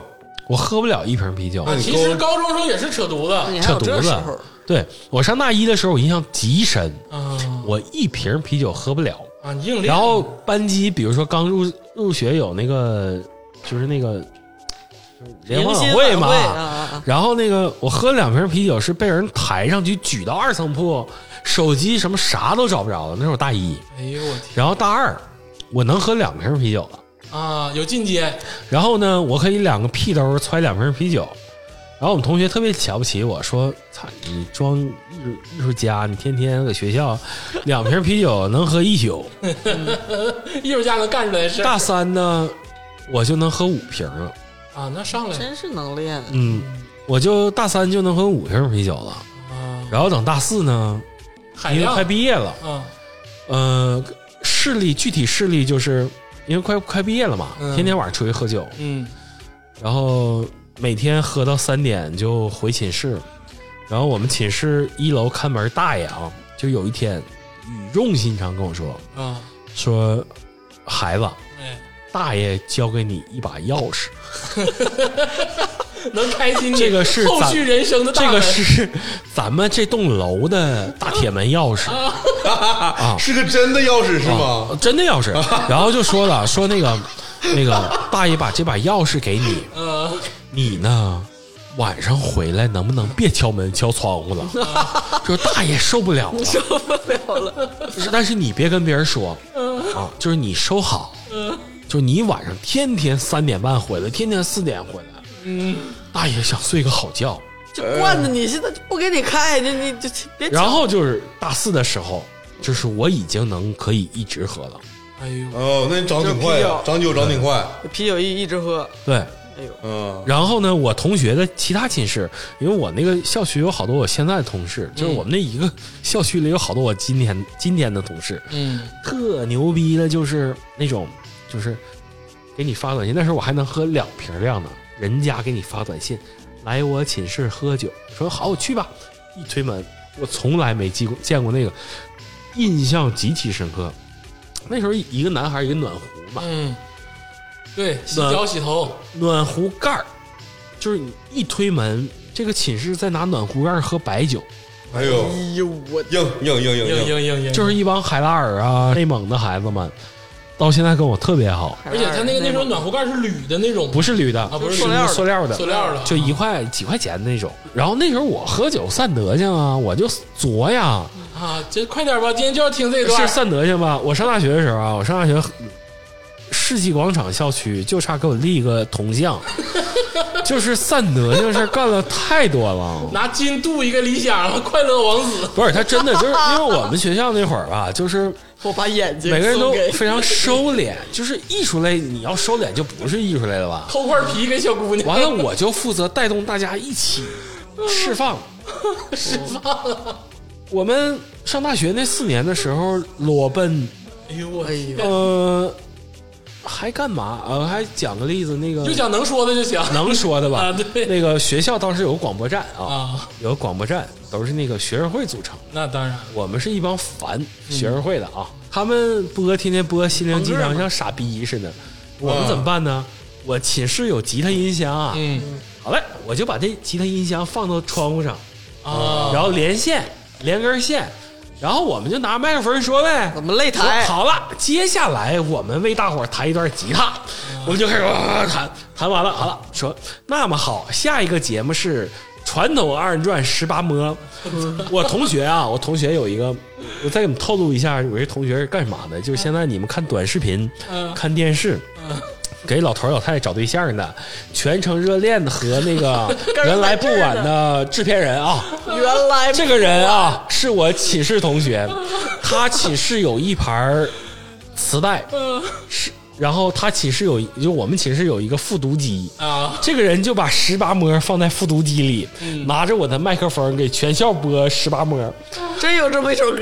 我喝不了一瓶啤酒。其实高中时候也是扯犊子扯犊子？对我上大一的时候，我印象极深，啊我一瓶啤酒喝不了。啊，硬。然后班级，比如说刚入入学有那个，就是那个就是联欢晚会嘛，然后那个我喝两瓶啤酒是被人抬上去举到二层铺，手机什么啥都找不着了。那是我大一，哎呦我天然后大二我能喝两瓶啤酒了。啊，有进阶，然后呢，我可以两个屁兜揣两瓶啤酒。然后我们同学特别瞧不起我说：“操，你装艺术艺术家，你天天搁学校两瓶啤酒能喝一宿。艺术家能干出来的事大三呢，我就能喝五瓶了。啊，那上来真是能练。嗯，我就大三就能喝五瓶啤酒了。啊，然后等大四呢，因为快毕业了，啊，呃，视力具体视力就是因为快快毕业了嘛，嗯。天天晚上出去喝酒，嗯。然后每天喝到三点就回寝室，然后我们寝室一楼看门大爷啊，就有一天语重心长跟我说啊，说，孩子，哎，大爷交给你一把钥匙，能开心你这个是咱后续人生的大这个是咱们这栋楼的大铁门钥匙。啊。是个真的钥匙是吗？真的钥匙，然后就说了，说那个那个大爷把这把钥匙给你，呃。你呢晚上回来能不能别敲门敲窗户了？说大爷受不了了，受不了了。但是你别跟别人说啊，就是你收好，就是你晚上天天三点半回来，天天四点回来，嗯，大爷想睡个好觉。就惯着你，现在就不给你开，你你就别。然后就是大四的时候，就是我已经能可以一直喝了。哎呦，哦，那你长挺快呀，长酒长挺快。啤酒一一直喝，对。哎呦，嗯，然后呢，我同学的其他寝室，因为我那个校区有好多我现在的同事，就是我们那一个 校区里有好多我今天今天的同事，嗯特牛逼的，就是那种就是给你发短信，那时候我还能喝两瓶量呢，人家给你发短信来我寝室喝酒，说好我去吧，一推门，我从来没见过见过那个，印象极其深刻。那时候一个男孩一个暖壶嘛，嗯，对，洗脚洗头，暖壶盖儿，就是你一推门，这个寝室在拿暖壶盖儿喝白酒，哎呦，哎呦我硬硬硬硬硬。硬，硬硬硬，就是一帮海拉尔啊、内蒙的孩子们，到现在跟我特别好，而且他那个那时候暖壶盖是铝的那种，不是铝的，啊不是是塑料的塑料的，塑料的，就一块几块钱的那种。然后那时候我喝酒散德性啊，我就作呀，啊，这快点吧，今天就要听这段是，散德性吧？我上大学的时候啊，我上大学世纪广场校区就差给我立一个铜像，就是散德性事儿干了太多了。拿金镀一个理想，快乐王子，不是他真的就是因为我们学校那会儿吧，就是我把眼睛每个人都非常收敛，就是艺术类你要收敛就不是艺术类了吧？偷块皮给小姑娘，完了我就负责带动大家一起释放。释放了，我们上大学那四年的时候，裸奔，哎呦我哎呦呃，还干嘛？呃，还讲个例子，那个就讲能说的就行能说的吧？啊对那个学校当时有个广播站啊，啊，有个广播站，都是那个学生会组成。那当然，我们是一帮烦学生会的啊，他们播天天播心灵鸡汤，像傻逼似的。我们怎么办呢？我寝室有吉他音箱啊，嗯好嘞，我就把这吉他音箱放到窗户上，啊，然后连线，连根线，然后我们就拿麦克风说呗。我们擂台好了，接下来我们为大伙儿弹一段吉他，我们就开始哇弹，弹完了，好了，说那么好，下一个节目是传统二人转十八摸。我同学啊，我同学有一个，我再给你们透露一下，有一同学是干嘛的？就是现在你们看短视频、嗯看电视。给老头儿老太太找对象的，全程热恋的和那个 原来不晚的制片人啊，原来这个人啊，是我寝室同学，他寝室有一盘儿磁带，是，然后他寝室有，就我们寝室有一个复读机，啊，这个人就把十八摸放在复读机里，拿着我的麦克风给全校播十八摸，真有这么一首歌，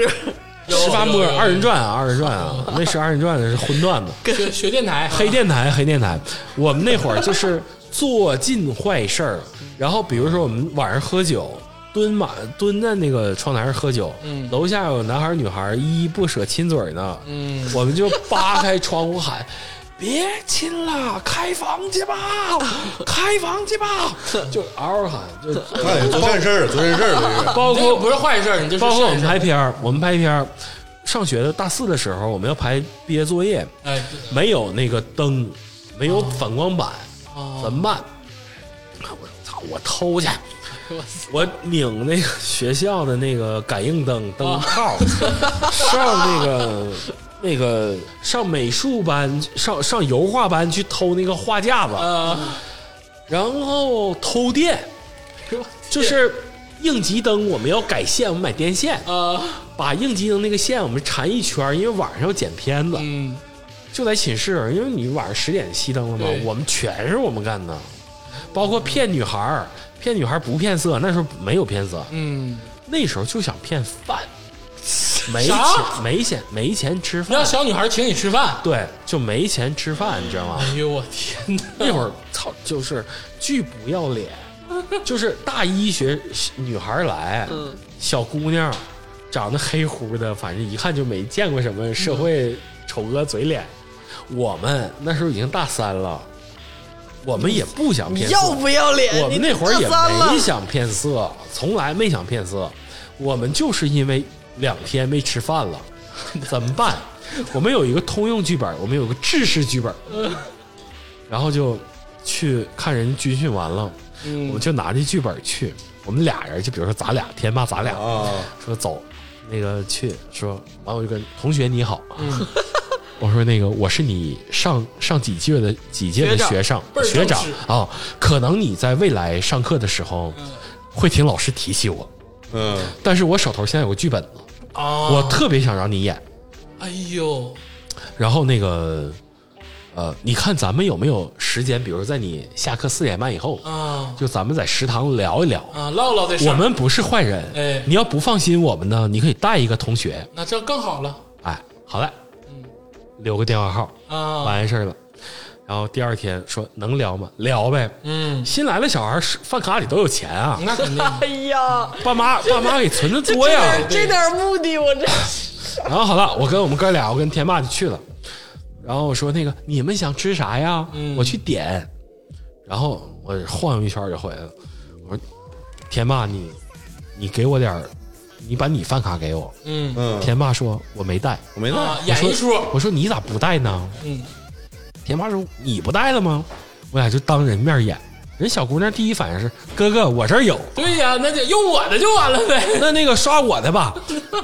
十八摸二人转啊，二人转啊，那是二人转的是荤段子，学学电台，黑电台，黑电台，我们那会儿就是做尽坏事儿，然后比如说我们晚上喝酒。蹲马蹲在那个窗台上喝酒，嗯。楼下有男孩女孩依依不舍亲嘴呢，嗯，我们就扒开窗户喊：“别亲了，开房去吧，开房去吧！” 就嗷嗷喊，就看做善事儿，做善事儿，这是。包括不是坏事儿，你就是包括我们拍片儿，我们拍片儿，上学的大四的时候，我们要拍毕业作业，哎，没有那个灯，没有反光板，哦怎么办？我操！我偷去，我拧那个学校的那个感应灯灯泡，上那个那个上美术班，上上油画班去偷那个画架子，啊，然后偷电，就是应急灯我们要改线，我们买电线，啊，把应急灯那个线我们缠一圈，因为晚上要剪片子，嗯，就在寝室，因为你晚上十点熄灯了嘛，我们全是我们干的，包括骗女孩儿，骗女孩不骗色，那时候没有骗色，嗯，那时候就想骗饭，没啥钱没钱没钱吃饭，让小女孩请你吃饭，对，就没钱吃饭，你知道吗？哎呦我天哪，那会儿操，就是巨不要脸，就是大一学女孩来，嗯小姑娘，长得黑乎的，反正一看就没见过什么社会丑恶嘴脸。我们那时候已经大三了，我们也不想骗要不要脸？我们那会儿也大三了没想骗色，从来没想骗色。我们就是因为两天没吃饭了，怎么办？我们有一个通用剧本，我们有个制式剧本，然后就去看人军训完了，我们就拿这剧本去。我们俩人，就比如说咱俩，天霸咱俩，啊，说走，那个去说，完我就跟同学你好，我说那个我是你上上几届的几届的学生 学长啊，可能你在未来上课的时候会听老师提起我，嗯，但是我手头现在有个剧本了，啊，我特别想让你演，哎呦，然后那个呃，你看咱们有没有时间？比如在你下课四点半以后，啊。就咱们在食堂聊一聊。啊，唠唠这事我们不是坏人，哎。你要不放心我们呢，你可以带一个同学，那这更好了。哎，好嘞，留个电话号，啊，完事儿了。然后第二天说能聊吗？聊呗。嗯，新来的小孩儿饭卡里都有钱啊，那肯定 哎呀，爸妈爸妈给存的多呀。这点目的我这 然后好了，我跟我们哥俩，我跟田爸就去了。然后我说那个你们想吃啥呀？嗯我去点。然后我晃悠一圈就回来了。我说田爸，你你给我点儿，你把你饭卡给我。嗯嗯，天霸说我没带。我没啊带，，演一出，我说你咋不带呢？嗯天霸说你不带了吗？我俩就当人面演。人小姑娘第一反应是哥哥，我这儿有。对呀，那就用我的就完了呗。那那个刷我的吧，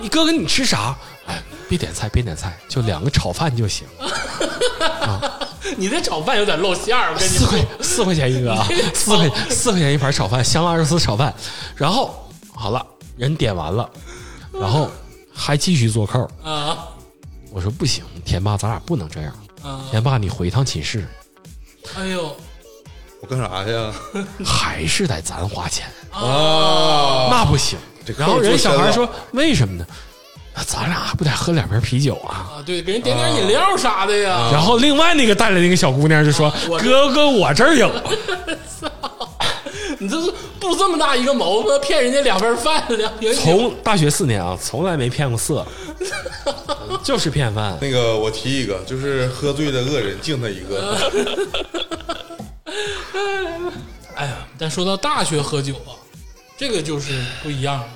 你哥哥你吃啥？哎，别点菜，别点菜，就两个炒饭就行。你这炒饭有点露馅儿，我跟你说四块。四块钱一个啊，四块四块钱一盘炒饭，香辣肉丝炒饭。然后好了，人点完了，然后还继续做扣。啊我说不行，田爸，咱俩不能这样。啊！天霸，你回趟寝室，哎呦我干啥呀？还是得咱花钱，啊，那不行这。然后人小孩说为什么呢？那咱俩不得喝两瓶啤酒啊？啊，对，给人点点饮料啥的呀。然后另外那个带来那个小姑娘就说：“哥哥，我这儿有。你这是布这么大一个谋，骗人家两份饭，两瓶酒。从大学四年啊，从来没骗过色，就是骗饭。那个我提一个，就是喝醉的恶人敬他一个。哎呀，但说到大学喝酒啊，这个就是不一样了。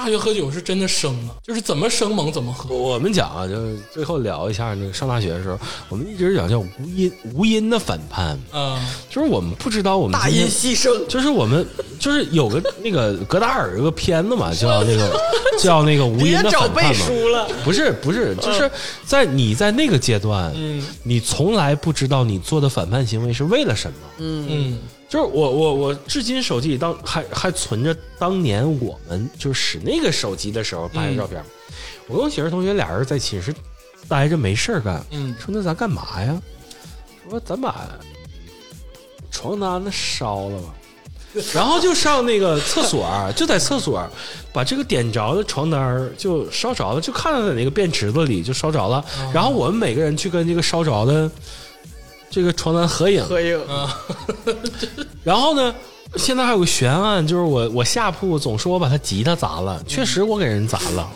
大学喝酒是真的生啊，就是怎么生猛怎么喝。我们讲啊，就是最后聊一下那个上大学的时候，我们一直讲叫无因无因的反叛，啊就是我们不知道我们大音牺牲，就是我们就是有个那个戈达尔有个片子嘛，叫那个叫那个无因找背的反叛嘛。书了。不是不是，就是在你在那个阶段，嗯你从来不知道你做的反叛行为是为了什么。嗯就是我我我至今手机里当还还存着当年我们就使那个手机的时候拍的照片。我跟我寝室同学俩人在寝室待着没事儿干，嗯说那咱干嘛呀？说咱把床单子烧了吧。然后就上那个厕所，就在厕所把这个点着的床单儿就烧着了，就看到在那个便池子里就烧着了。然后我们每个人去跟这个烧着的这个床单合影，合影，啊。然后呢，现在还有个悬案，就是我我下铺总说我把他吉他砸了，确实我给人砸了，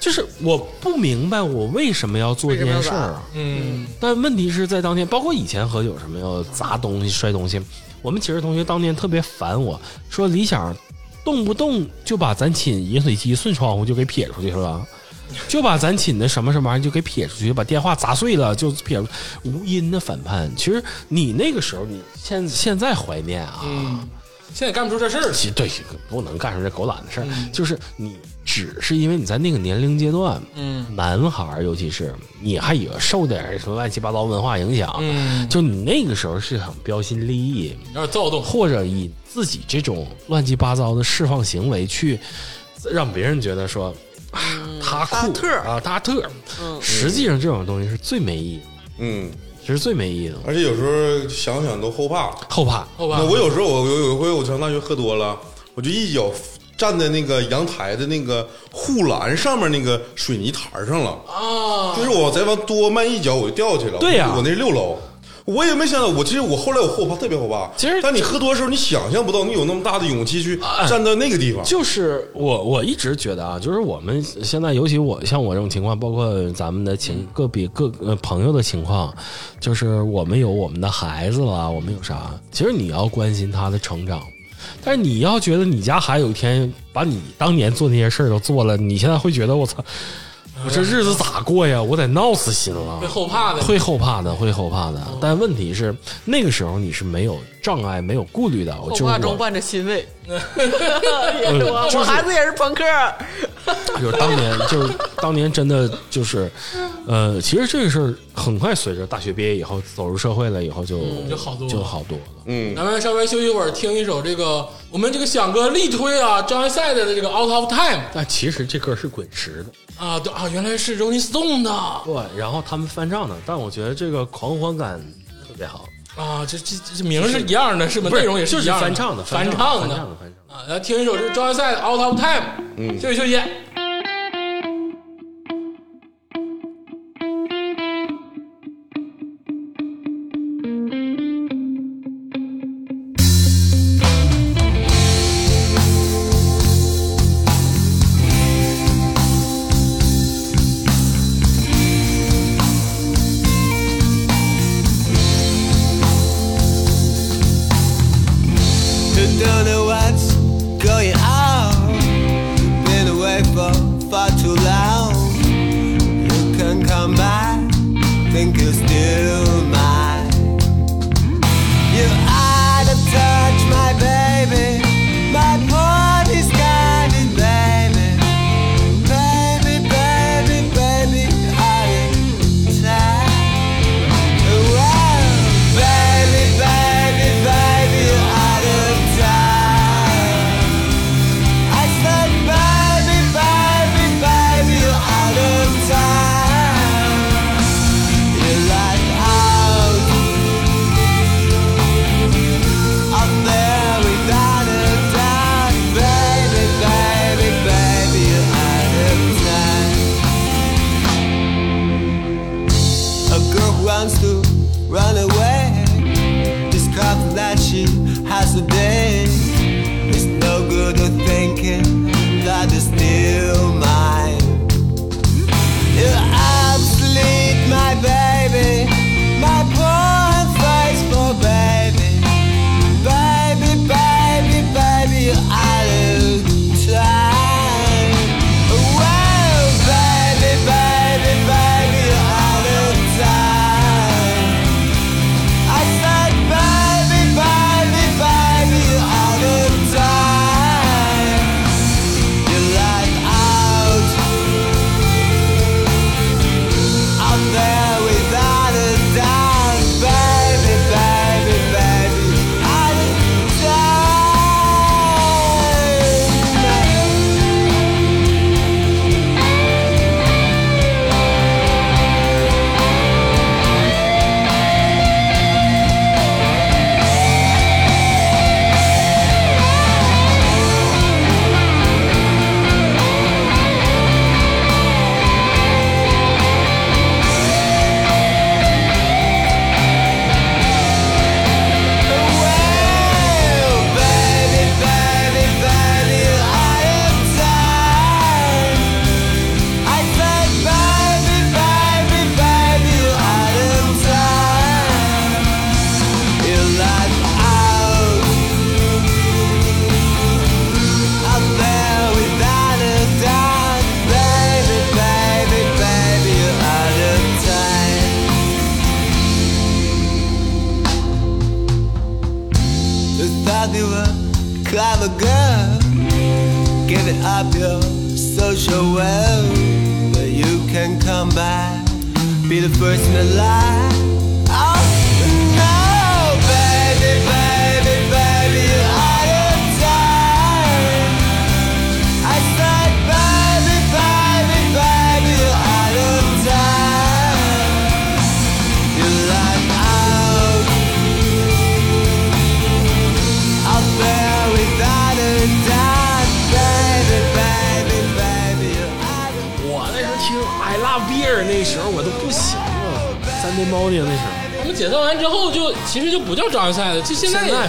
就是我不明白我为什么要做这件事儿啊。嗯。但问题是在当天，包括以前喝酒什么要砸东西、摔东西，我们寝室同学当年特别烦我说李想动不动就把咱寝饮水机顺窗户就给撇出去是吧？就把咱寝的什么什么玩意儿就给撇出去，把电话砸碎了就撇出，无因的反叛。其实你那个时候，你现现在怀念啊，嗯，现在干不出这事儿其实对不能干出这狗懒的事儿，就是你只是因为你在那个年龄阶段，嗯男孩儿尤其是你还有受点什么乱七八糟文化影响，嗯，就你那个时候是很标新立异，有点躁动。或者以自己这种乱七八糟的释放行为去让别人觉得说。啊他酷特啊，他特，嗯实际上这种东西是最没意义，嗯，其实最没意义的，而且有时候想想都后怕。后怕。后怕那，我有时候我有有一回我上大学喝多了，我就一脚站在那个阳台的那个护栏上面那个水泥台上了，啊，就是我再往多迈一脚我就掉下去了。对呀我那是六楼。我也没想到，我其实我后来我后怕，特别后怕。其实但你喝多的时候，你想象不到你有那么大的勇气去站在那个地方。就是我我一直觉得啊，就是我们现在，尤其我像我这种情况，包括咱们的情个别各呃朋友的情况，就是我们有我们的孩子了，我们有啥？其实你要关心他的成长，但是你要觉得你家孩子有一天把你当年做那些事儿都做了，你现在会觉得我操，我这日子咋过呀？我得闹死心了会。后怕的。会后怕的，会后怕的。但问题是，那个时候你是没有障碍、没有顾虑的。我后就是我怕中伴着欣慰。也是我，孩子也是朋克。就是当年，就是当年真的就是，呃，其实这个事儿很快随着大学毕业以后走入社会了以后就就好多了就好多了。嗯，咱们稍微休息一会儿，听一首这个我们这个响哥力推啊张爱赛的这个《Out of Time 但其实这歌是滚石的，》啊，对啊，原来是 Rolling Stone 的对，然后他们翻唱的，但我觉得这个狂欢感特别好，啊，这这这名儿是一样的，是吧？内容也是一样翻唱的，翻唱唱的翻唱的，翻唱的。啊。来听一首这个张爱赛的《Out of Time》，嗯休息休息。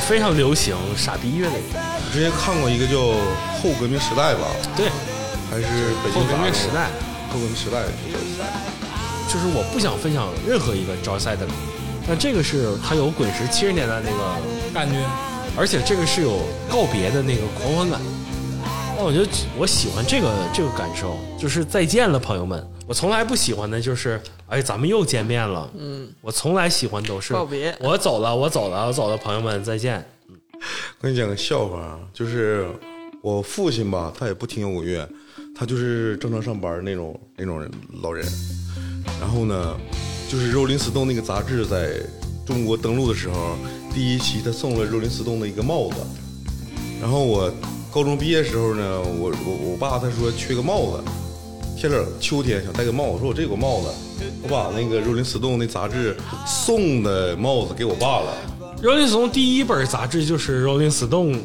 非常流行傻逼乐队，我之前看过一个叫《后革命时代》吧，对，还是北京后革命时代，后革命时代。就是我不想分享任何一个招赛的。歌，但这个是它有滚石七十年代那个感觉而且这个是有告别的那个狂欢感。那我觉得我喜欢这个这个感受，就是再见了，朋友们。我从来不喜欢的就是，哎，咱们又见面了。嗯，我从来喜欢都是告别我走了，我走了，我走了，朋友们再见。我跟你讲个笑话啊，就是我我父亲吧，他也不听摇滚乐，他就是正常上班那种那种人老人。然后呢，就是《Rolling Stone》那个杂志在中国登陆的时候，第一期他送了《Rolling Stone》的一个帽子。然后我高中毕业时候呢，我我我爸他说缺个帽子，天冷秋天想戴个帽子，我说我这有个帽子，我把那个《Rolling Stone》那杂志送的帽子给我爸了。Rolling Stone 第一本杂志就是 Rolling Stone，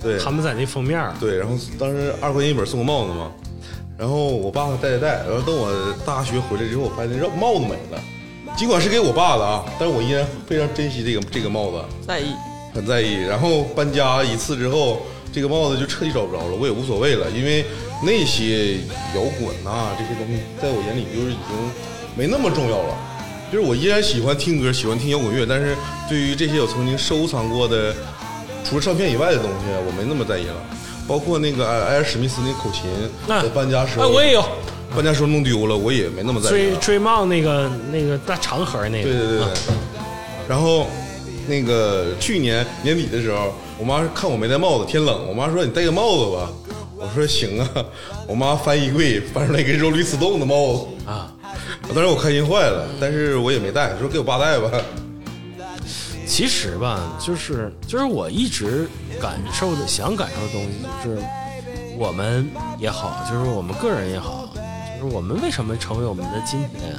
对，他们在那封面儿对，然后当时二块钱一本送个帽子嘛，然后我爸戴戴戴，然后等我大学回来之后，我发现这帽子没了，尽管是给我爸的啊，但是我依然非常珍惜这个这个帽子，在意。很在意。然后搬家一次之后，这个帽子就彻底找不着了，我也无所谓了，因为那些摇滚呐、这些东西，在我眼里就是已经没那么重要了。就是我依然喜欢听歌，喜欢听摇滚乐，但是对于这些我曾经收藏过的，除了唱片以外的东西，我没那么在意了。包括那个艾艾尔史密斯那口琴，那在搬家时哎，候，我也有搬家时候弄丢了，我也没那么在意。追追梦那个那个大长盒那个，对对对对。然后那个去年年底的时候，我妈看我没戴帽子，天冷，我妈说你戴个帽子吧。我说行啊。我妈翻衣柜翻出来一个肉绿丝冻的帽子啊，当时我开心坏了，但是我也没带，说给我爸带吧。其实吧，就是就是我一直感受的想感受的东西，就是我们也好，就是我们个人也好，就是我们为什么成为我们的今天，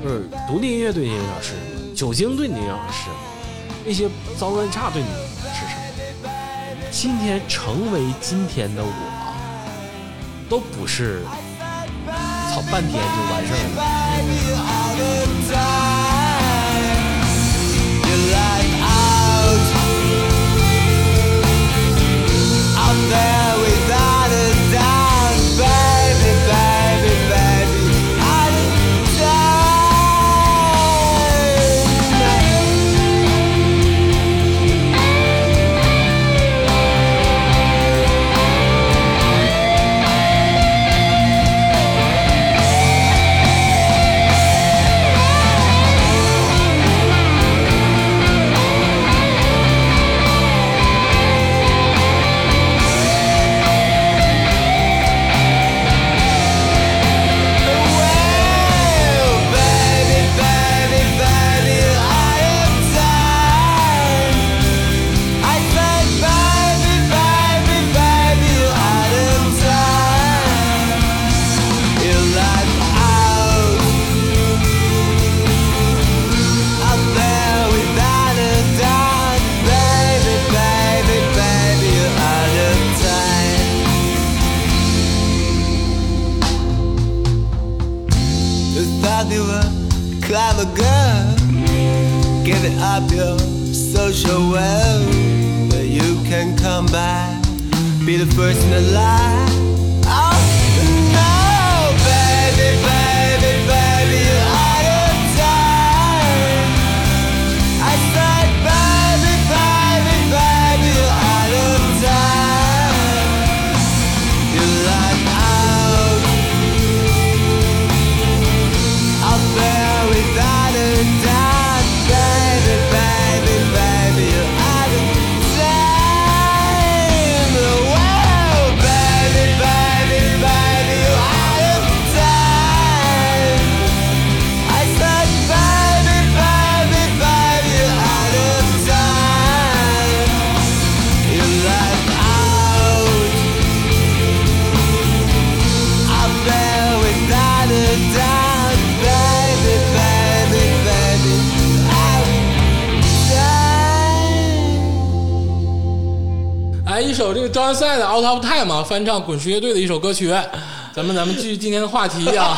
就是独立音乐对你影响是什么，酒精对你影响是什么，那些糟乱差对你是什么？今天成为今天的我，都不是操半天就完事儿了。Social world, but you can come back, be the first in the line. 张安赛的《Out of Time》啊，翻唱滚石乐队的一首歌曲。咱们咱们继续今天的话题啊，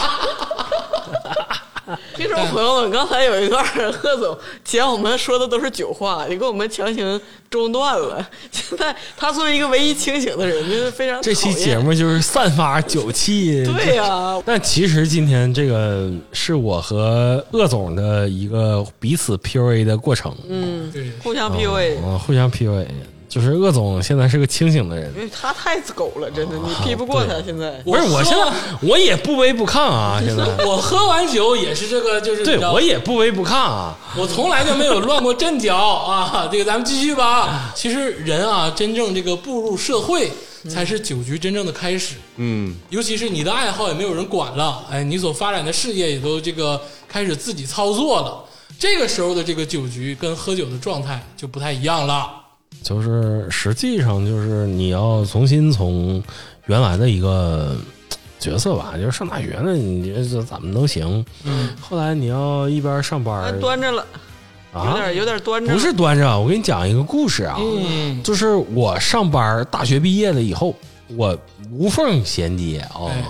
听众朋友们，刚才有一段贺总嫌我们说的都是酒话，也给我们强行中断了。现在他作为一个唯一清醒的人，就是非常这期节目就是散发酒气。对呀、但其实今天这个是我和鄂总的一个彼此 PUA 的过程，嗯，对，互相 PUA，、嗯，互相 PUA。就是鄂总现在是个清醒的人，因为他太狗了，真的，你批不过他。现在不是我现在我也不卑不亢啊，现在 我喝完酒也是这个，就是对我也不卑不亢啊，我从来就没有乱过阵脚啊！这个咱们继续吧。其实人啊，真正这个步入社会，才是酒局真正的开始。嗯，尤其是你的爱好也没有人管了，哎，你所发展的事业也都这个开始自己操作了。这个时候的这个酒局跟喝酒的状态就不太一样了。就是实际上就是你要重新从原来的一个角色吧，就是上大学呢，你觉得这怎么都行。嗯，后来你要一边上班哎端着了，有啊，点有点端着。不是端着，我给你讲一个故事啊，嗯。就是我上班大学毕业了以后，我无缝衔接啊、哎。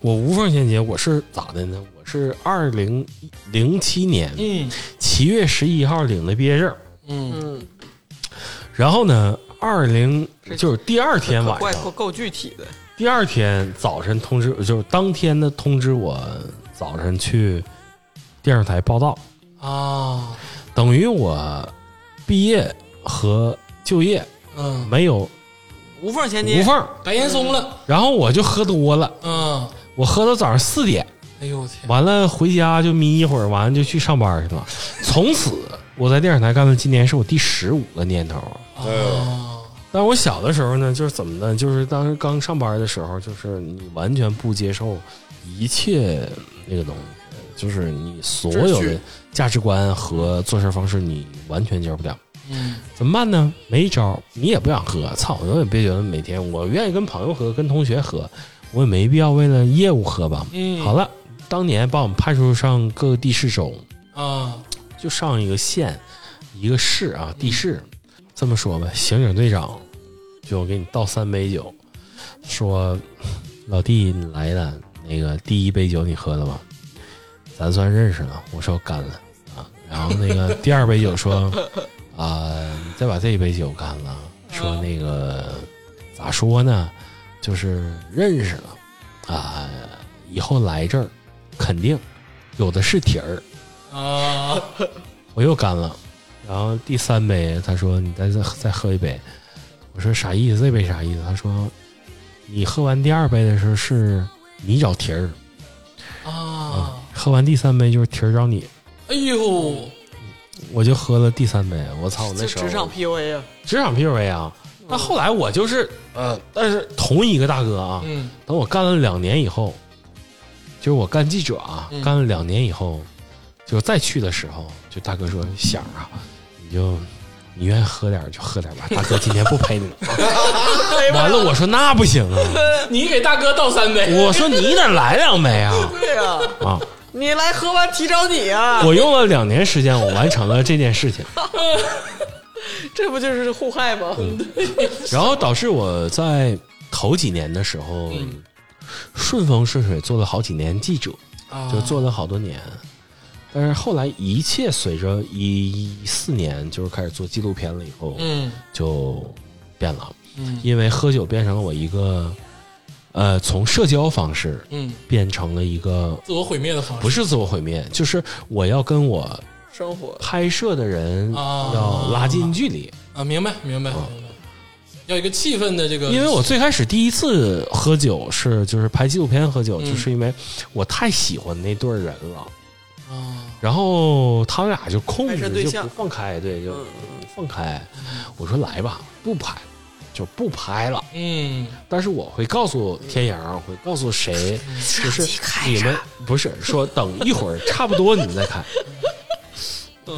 我无缝衔接，我是咋的呢？我是二零零七年嗯。七月十一号领的毕业证，嗯。嗯，然后呢，二零就是第二天晚上，怪够够具体的。第二天早晨通知，就是当天的通知我早晨去电视台报道，啊等于我毕业和就业嗯，没有无缝衔接，无缝，白岩松了。然后我就喝多了，嗯，我喝到早上四点，哎呦我天，完了回家就眯一会儿，完了就去上班去了。从此我在电视台干了，今年是我第十五个年头。啊，但是我小的时候呢，就是怎么呢？就是当时刚上班的时候，就是你完全不接受一切那个东西，就是你所有的价值观和做事方式，你完全接受不了。嗯怎么办呢？没招，你也不想喝，操！我也别觉得每天我愿意跟朋友喝，跟同学喝，我也没必要为了业务喝吧。嗯，好了，当年把我们派出上各个地市州，啊，就上一个县，一个市啊，地市。这么说吧，刑警队长就给你倒三杯酒，说：“老弟，你来了，那个第一杯酒你喝了吗？咱算认识了。”我说干了啊。然后那个第二杯酒说：“ 啊、你再把这一杯酒干了。”说那个咋说呢，就是认识了啊、以后来这儿肯定有的是题儿。啊，我又干了，然后第三杯，他说你再再再喝一杯，我说啥意思？这杯啥意思？他说你喝完第二杯的时候是你找题儿，啊，喝完第三杯就是题儿找你。哎呦，我就喝了第三杯，我操！我那时候职场 PUA 啊，职场 PUA 啊。但后来我就是呃，但是同一个大哥啊，嗯等我干了两年以后，就是我干记者啊，嗯干了两年以后，就再去的时候，就大哥说想啊，你就你愿意喝点就喝点吧，大哥今天不陪你了。完了，我说那不行啊，你给大哥倒三杯，我说你得来两杯啊。对呀、啊！你来喝完提找你啊，我用了两年时间，我完成了这件事情，这不就是互害吗？然后导致我在头几年的时候顺风顺水做了好几年记者，啊。就做了好多年。但是后来一切随着一四年就是开始做纪录片了以后，嗯。就变了，嗯。因为喝酒变成了我一个，呃，从社交方式嗯，变成了一个自我毁灭的方式。不是自我毁灭，就是我要跟我生活。拍摄的人啊。要拉近距离，啊，明白明白明白，要一个气氛的这个，因为我最开始第一次喝酒是就是拍纪录片喝酒，嗯。就是因为我太喜欢那对儿人了。啊然后他们俩就控制就对象不放开，对，就嗯放开。我说来吧，不拍，就不拍了。嗯但是我会告诉天阳，会告诉谁，就是你们不是说等一会儿差不多你们再开。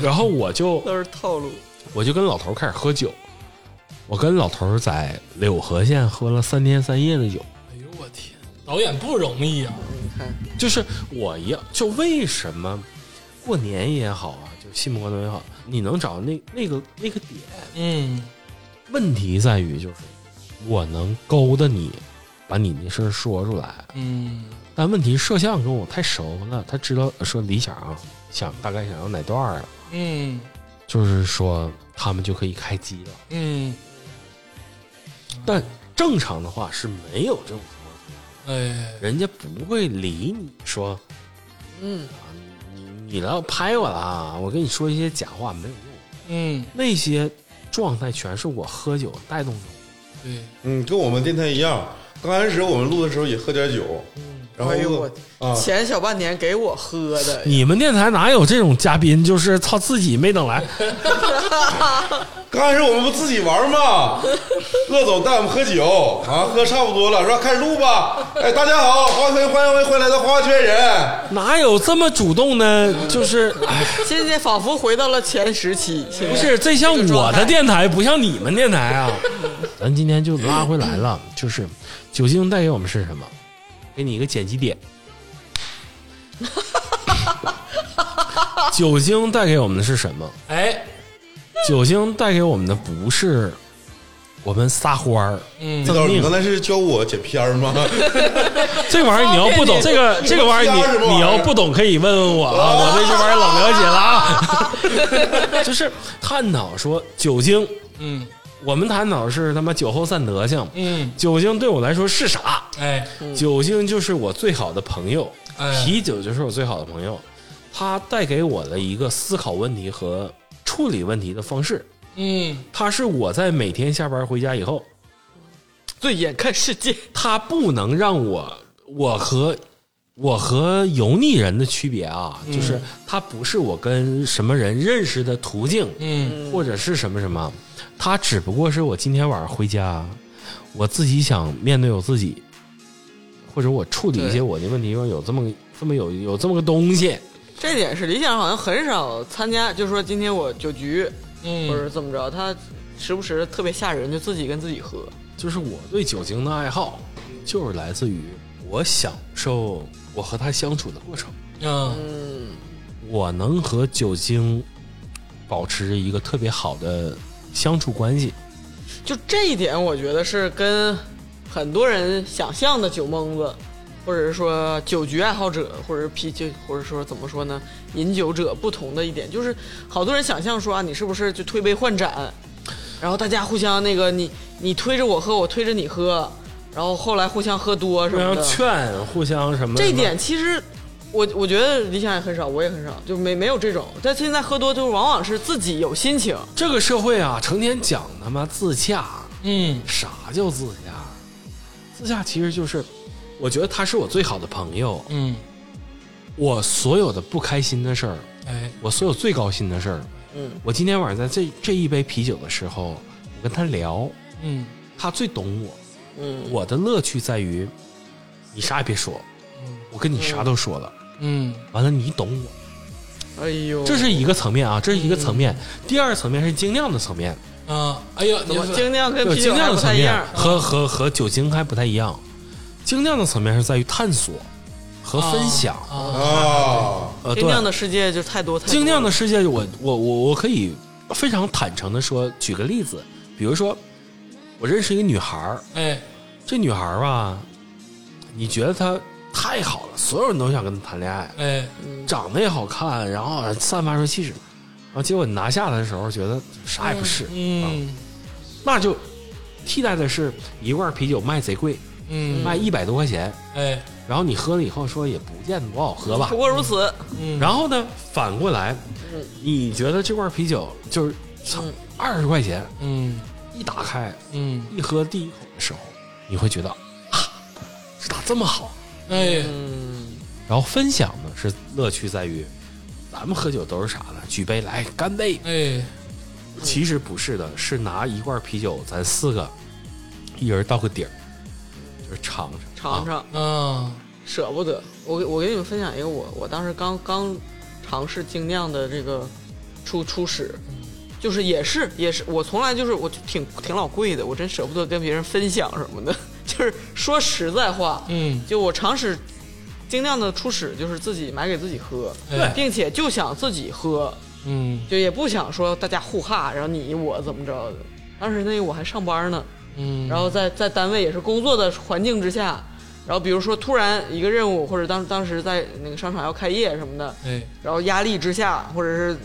然后我就都是套路。我就跟老头儿开始喝酒，我跟老头儿在柳河县喝了三天三夜的酒。哎呦我天，导演不容易啊，就是我一样，就为什么过年也好啊，就新不关东也好，你能找那那个那个点，嗯。问题在于就是我能勾搭你，把你那事儿说出来。嗯。但问题摄像跟我太熟了，他知道说理想啊，想大概想要哪段儿啊，嗯。就是说他们就可以开机了。嗯，但正常的话是没有这种哎，人家不会理你说嗯，啊，你你你要拍我了啊，我跟你说一些假话没有用。嗯那些状态全是我喝酒带动的。对，嗯，跟我们电台一样。刚开始我们录的时候也喝点酒，然后哎呦我啊，前小半年给我喝的，你们电台哪有这种嘉宾？就是操自己没等来，刚开始我们不自己玩吗？乐总带我们喝酒啊，喝差不多了，说开始录吧。哎，大家好，欢迎欢迎欢迎来到花圈人。哪有这么主动呢？就是 现在仿佛回到了前时期，现在不是这像我的电台，不像你们电台啊。咱今天就拉回来了，就是酒精带给我们是什么？给你一个剪辑点。酒精带给我们的是什么？哎，酒精带给我们的不是我们撒欢儿，嗯这道你命刚才是教我剪片儿吗？这玩意儿你要不懂，这个 这个玩意儿你你要不懂可以问问我啊，我对这玩意儿老了解了啊。就是探讨说酒精，嗯我们探讨的是他妈酒后散德性，嗯，酒精对我来说是啥？哎。酒精就是我最好的朋友，哎。啤酒就是我最好的朋友，它带给我的一个思考问题和处理问题的方式。嗯。它是我在每天下班回家以后，最眼看世界，它不能让我我和我和油腻人的区别啊，就是它不是我跟什么人认识的途径，嗯。或者是什么什么，它只不过是我今天晚上回家，我自己想面对我自己，或者我处理一些我的问题，因为有这么这么有有这么个东西，这点是理想好像很少参加，就是说今天我酒局嗯或嗯者怎么着，他时不时特别吓人，就自己跟自己喝。就是我对酒精的爱好，就是来自于我享受我和他相处的过程。嗯嗯，我能和酒精保持一个特别好的相处关系。就这一点，我觉得是跟很多人想象的酒蒙子，或者是说酒局爱好者，或者是啤酒，或者说怎么说呢，饮酒者不同的一点，就是好多人想象说啊，你是不是就推杯换盏，然后大家互相那个 你你推着我喝，我推着你喝，然后后来互相喝多什互相么的。劝，互相什么？这一点其实我我觉得理想也很少，我也很少，就没没有这种。但现在喝多就是往往是自己有心情，这个社会啊，成天讲他妈自驾，嗯啥叫自驾？自驾其实就是，我觉得他是我最好的朋友。嗯，我所有的不开心的事儿，哎我所有最高兴的事儿，嗯，我今天晚上在这这一杯啤酒的时候，我跟他聊，嗯他最懂我。嗯，我的乐趣在于，你啥也别说，我跟你啥都说了，嗯。完了你懂我，哎呦，这是一个层面啊，这是一个层面。第二层面是精酿的层面，啊，哎呦，你怎么精酿跟就精啤酒还酿的层面不一样？和和和酒精还不太一样。精酿的层面是在于探索和分享。啊，啊，精，酿的世界就太多太多精酿的世界，我我我我可以非常坦诚的说，举个例子，比如说我认识一个女孩儿，哎。这女孩儿吧，你觉得她太好了，所有人都想跟他谈恋爱，哎。长得也好看，然后散发出气质，然后结果你拿下来的时候，觉得啥也不是，嗯。那就替代的是一罐啤酒卖贼贵，嗯。卖一百多块钱，哎。然后你喝了以后说也不见得多好喝吧。不，过如此。嗯，然后呢，反过来嗯，你觉得这罐啤酒就是操二十块钱，嗯。一打开嗯。一喝第一口的时候，你会觉得啊，这咋这么好？哎嗯，然后分享呢是乐趣在于，咱们喝酒都是啥呢？举杯来干杯。哎其实不是的，是拿一罐啤酒，咱四个一人倒个底儿，就是尝尝尝啊尝，嗯舍不得。我我给你们分享一个我我当时刚刚尝试精酿的这个初初始，就是也是也是我从来就是我就挺挺老贵的，我真舍不得跟别人分享什么的。就是说实在话，嗯就我尝试尽量的初始，就是自己买给自己喝，对并且就想自己喝，嗯就也不想说大家互哈，然后你我怎么着的。当时那个我还上班呢，嗯，然后在在单位也是工作的环境之下，然后比如说突然一个任务，或者当当时在那个商场要开业什么的，哎然后压力之下，或者是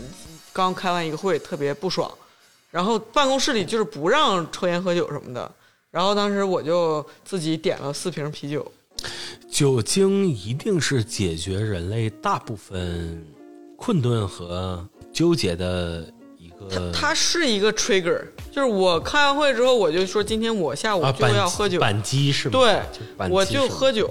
刚开完一个会特别不爽，然后办公室里就是不让抽烟喝酒什么的，然后当时我就自己点了四瓶啤酒，酒精一定是解决人类大部分困顿和纠结的一个它是一个 trigger，就是我开完会之后，我就说今天我下午啊就要喝酒，板机是吗？对我就喝酒，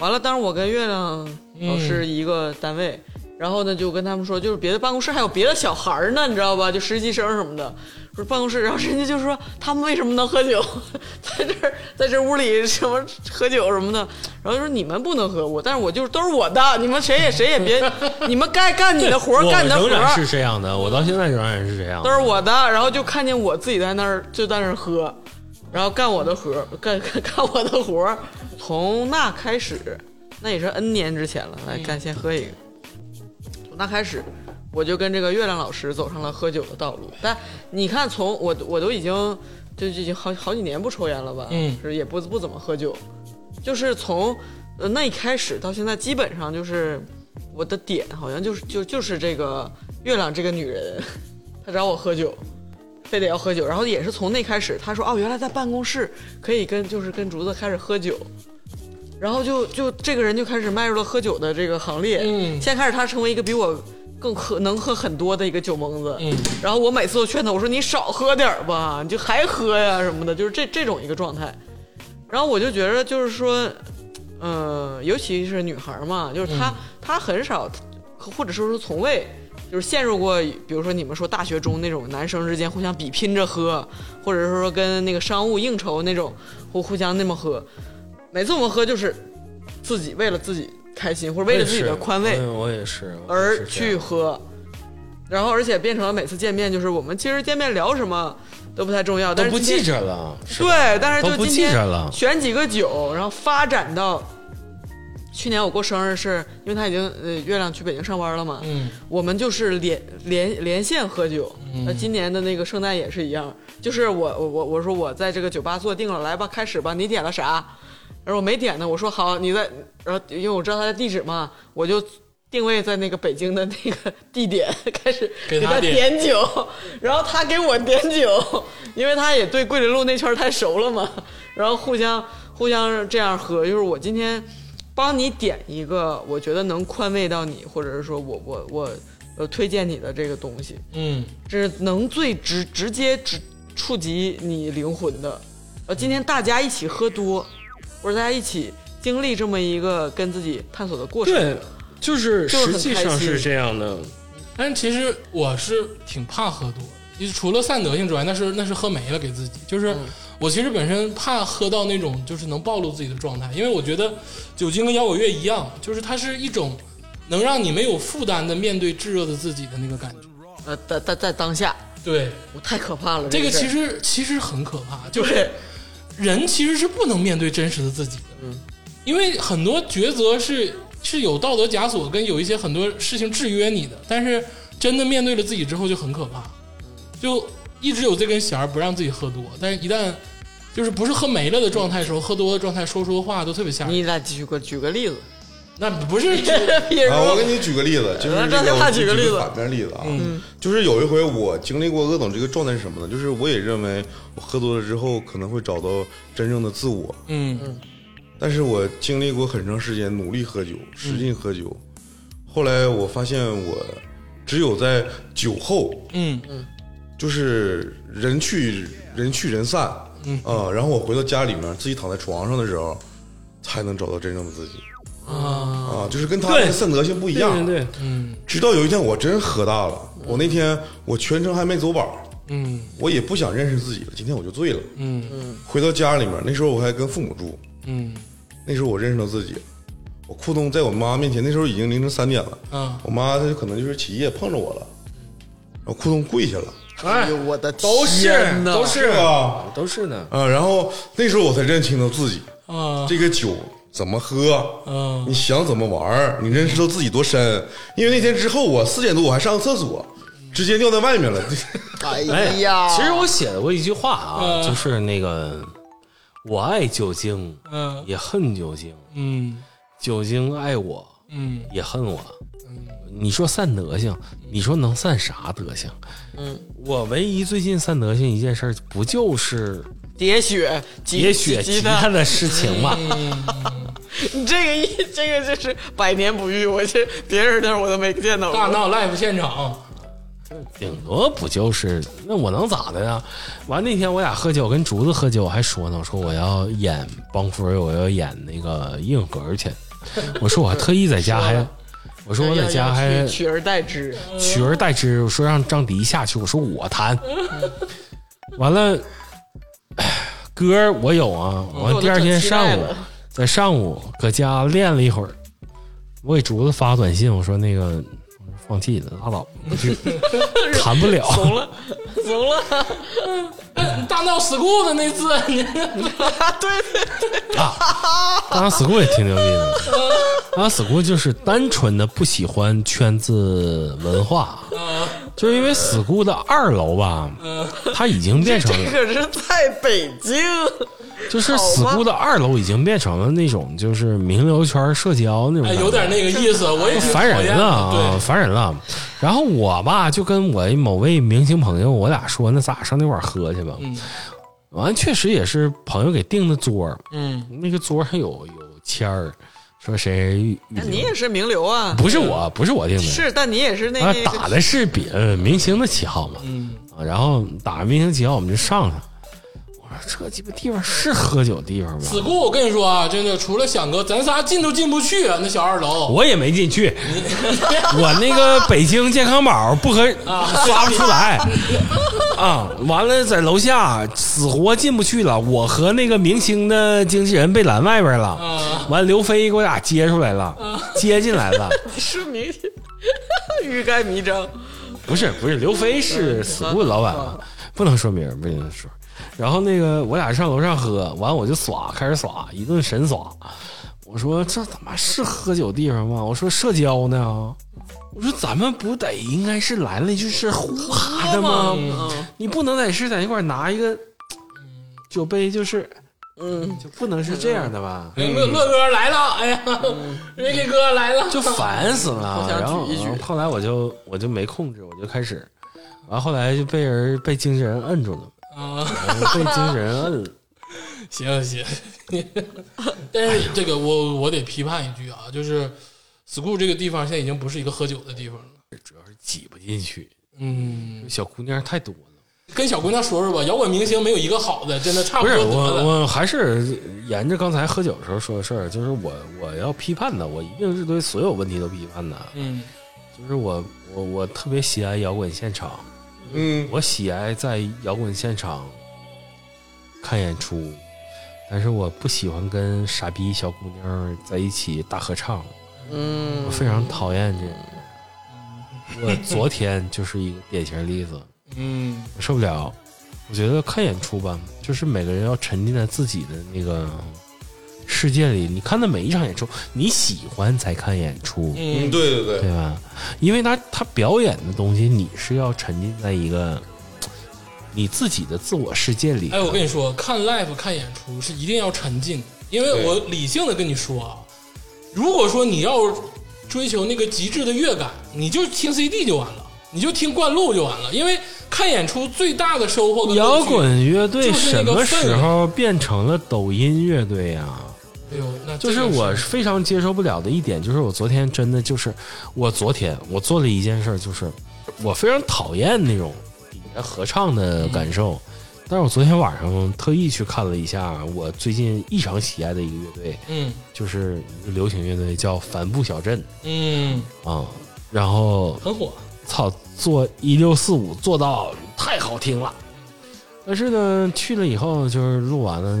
完了，当时我跟月亮老师一个单位，然后呢就跟他们说，就是别的办公室还有别的小孩儿呢，你知道吧？就实习生什么的，说办公室，然后人家就说他们为什么能喝酒，在这儿在这屋里什么喝酒什么的，然后就说你们不能喝我，但是我就是都是我的，你们谁也谁也别，你们该干你的活儿，干你的活仍然是，这样的，我到现在仍然是这样的。都是我的，然后就看见我自己在那儿就在那儿喝，然后干我的活儿，干干 干我的活儿。从那开始，那也是 N 年之前了。来，干先喝一个。从那开始，我就跟这个月亮老师走上了喝酒的道路。但你看从，我我都已经就就已经好好几年不抽烟了吧？嗯是也不不怎么喝酒，就是从呃那一开始到现在，基本上就是我的点好像就是就就是这个月亮这个女人，她找我喝酒。非得要喝酒，然后也是从那开始，她说哦，原来在办公室可以跟就是跟竹子开始喝酒，然后就就这个人就开始迈入了喝酒的这个行列。嗯现在开始他成为一个比我更喝能喝很多的一个酒蒙子。嗯，然后我每次都劝他，我说你少喝点儿吧，你就还喝呀什么的，就是这这种一个状态。然后我就觉得就是说，嗯、尤其是女孩嘛，就是她、她很少，或者说是从未。就是陷入过，比如说你们说大学中那种男生之间互相比拼着喝，或者是说跟那个商务应酬那种互互相那么喝。每次我们喝就是自己为了自己开心，或者为了自己的宽慰，我也是，而去喝，然后而且变成了每次见面就是我们其实见面聊什么都不太重要，但是不记着了。对，但是就今天记着了选几个酒，然后发展到去年我过生日是因为他已经呃月亮去北京上班了嘛，嗯我们就是连连连线喝酒。那、今年的那个圣诞也是一样，就是我我我我说我在这个酒吧坐定了，来吧，开始吧，你点了啥？然后我没点呢，我说好，你在，然后因为我知道他的地址嘛，我就定位在那个北京的那个地点，开始给他点点酒，然后他给我点酒，因为他也对桂林路那圈太熟了嘛，然后互相互相这样喝，就是我今天帮你点一个，我觉得能宽慰到你，或者是说我我我呃推荐你的这个东西，嗯这是能最直直接直触及你灵魂的。呃，今天大家一起喝多，或者大家一起经历这么一个跟自己探索的过程，对，就是实际上是这样的。但其实我是挺怕喝多的，就是除了散德性之外，那是那是喝没了给自己。就是我其实本身怕喝到那种就是能暴露自己的状态，因为我觉得酒精跟摇滚乐一样，就是它是一种能让你没有负担的面对炙热的自己的那个感觉。呃，在在在当下，对，我太可怕了。这个其实其实很可怕，就是对人其实是不能面对真实的自己的，嗯，因为很多抉择是是有道德枷锁跟有一些很多事情制约你的，但是真的面对了自己之后就很可怕，就一直有这根弦儿不让自己喝多，但是一旦就是不是喝没了的状态的时候，喝多的状态说说话都特别吓人。你来举个举个例子，那不是 啊，我给你举个例子，就是这个，让他我举个例子反面例子啊，就是有一回我经历过恶总这个状态是什么呢？就是我也认为我喝多了之后可能会找到真正的自我，嗯嗯但是我经历过很长时间努力喝酒，使劲喝酒，后来我发现我只有在酒后，嗯就是人去人去人散，嗯啊，然后我回到家里面自己躺在床上的时候，才能找到真正的自己啊。啊，就是跟他对的圣德性不一样，对对对，嗯。直到有一天我真喝大了，我那天我全程还没走板儿，嗯。我也不想认识自己了，今天我就醉了。嗯。嗯。回到家里面，那时候我还跟父母住，嗯。那时候我认识到自己，我裤裆在我妈面前，那时候已经凌晨三点了，啊。我妈她就可能就是起夜碰着我了，然后裤裆跪下了，哎。呦我的都是天呐。都是啊都是呢。啊，然后那时候我才认清了自己，啊。这个酒怎么喝，嗯。你想怎么玩儿，你认识到自己多深。因为那天之后，我四点多我还上个厕所，直接尿在外面了。哎 哎呀，其实我写过一句话啊，嗯。就是那个我爱酒精，嗯。也恨酒精，嗯。酒精爱我，嗯。也恨我。你说散德性，你说能散啥德性？嗯，我唯一最近散德性一件事儿，不就是喋血喋血吉吉他的事情嘛？你这个一这个就是百年不遇，我这别人那儿我都没见到过。大闹 live 现场，顶多不就是那我能咋的呀？完那天我俩喝酒，跟竹子喝酒还说呢，我说我要演帮夫人，我要演那个硬核去。我说我还特意在家还，我说我在家还取取而代之，取而代之，我说让张迪下去，我说我弹，完了，唉 歌我有啊，完第二天上午在上午搁家练了一会儿，我给竹子发短信，我说那个放弃了，拉倒，就弹 不了。怂了，怂了，大闹 school 的那次，对对对，当然 school 也挺牛逼的，大闹 school 就是单纯的不喜欢圈子文化，就是因为 school 的二楼吧，它已经变成这可是在北京，就是好吗 school 的二楼已经变成了那种就是名流圈社交那种哎，有点那个意思，我也挺烦人了烦人了。然后我吧就跟我某位明星朋友，我俩说那咱俩上那块儿喝去吧。嗯。完，确实也是朋友给订的桌儿，嗯，那个桌上有有签儿，说谁那你也是名流啊，不是我，不是我定的，是，但你也是那啊个打的是别呃明星的旗号嘛，嗯，啊，然后打明星旗号我们就上去了。我说这鸡巴地方是喝酒地方吗？school 我跟你说啊，真的，除了响哥，咱仨进都进不去啊，那小二楼。我也没进去，我那个北京健康宝不合刷不出来啊！完了在楼下死活进不去了，我和那个明星的经纪人被拦外边了。啊完，刘飞给我俩接出来了，接进来了。是明星，欲盖弥彰，不是不是，刘飞是 school 老板嘛，不能说名，不能说。然后那个我俩上楼上喝，完我就耍，开始耍，一顿神耍。我说这他妈是喝酒地方吗？我说社交呢？我说咱们不得应该是来了就是呼哈的吗？嗯你不能在是在那块拿一个酒杯，就是嗯，就不能是这样的吧？乐乐哥来了，哎呀，Ricky 哥来了，就烦死了然后后来我就我就没控制，我就开始，完后来就被人被经纪人摁住了。啊，然后被经纪人摁了。行行，但是这个我我得批判一句啊，就是 school 这个地方现在已经不是一个喝酒的地方了。主要是挤不进去，嗯，小姑娘太多了。跟小姑娘说说吧，摇滚明星没有一个好的，真的差不是多得了。我，我还是沿着刚才喝酒的时候说的事儿，就是我我要批判的，我一定是对所有问题都批判的。嗯就是我我我特别喜爱摇滚现场，嗯，我喜爱在摇滚现场看演出，但是我不喜欢跟傻逼小姑娘在一起大合唱，嗯我非常讨厌这个。我昨天就是一个典型例子。嗯我受不了。我觉得看演出吧，就是每个人要沉浸在自己的那个世界里。你看的每一场演出，你喜欢才看演出，嗯，嗯，对对对，对吧？因为他他表演的东西，你是要沉浸在一个你自己的自我世界里。哎，我跟你说，看 live 看演出是一定要沉浸，因为我理性的跟你说啊，如果说你要追求那个极致的乐感，你就听 CD 就完了，你就听灌录就完了，因为看演出最大的收获的摇，滚乐队是什么时候变成了抖音乐队呀、那就是我非常接受不了的一点，就是我昨天真的就是，我昨天我做了一件事儿，就是我非常讨厌那种合唱的感受，但是我昨天晚上特意去看了一下我最近异常喜爱的一个乐队，嗯。就是一个流行乐队叫帆布小镇嗯。啊、然后很火，操，做一六四五做到太好听了，但是呢，去了以后就是录完了，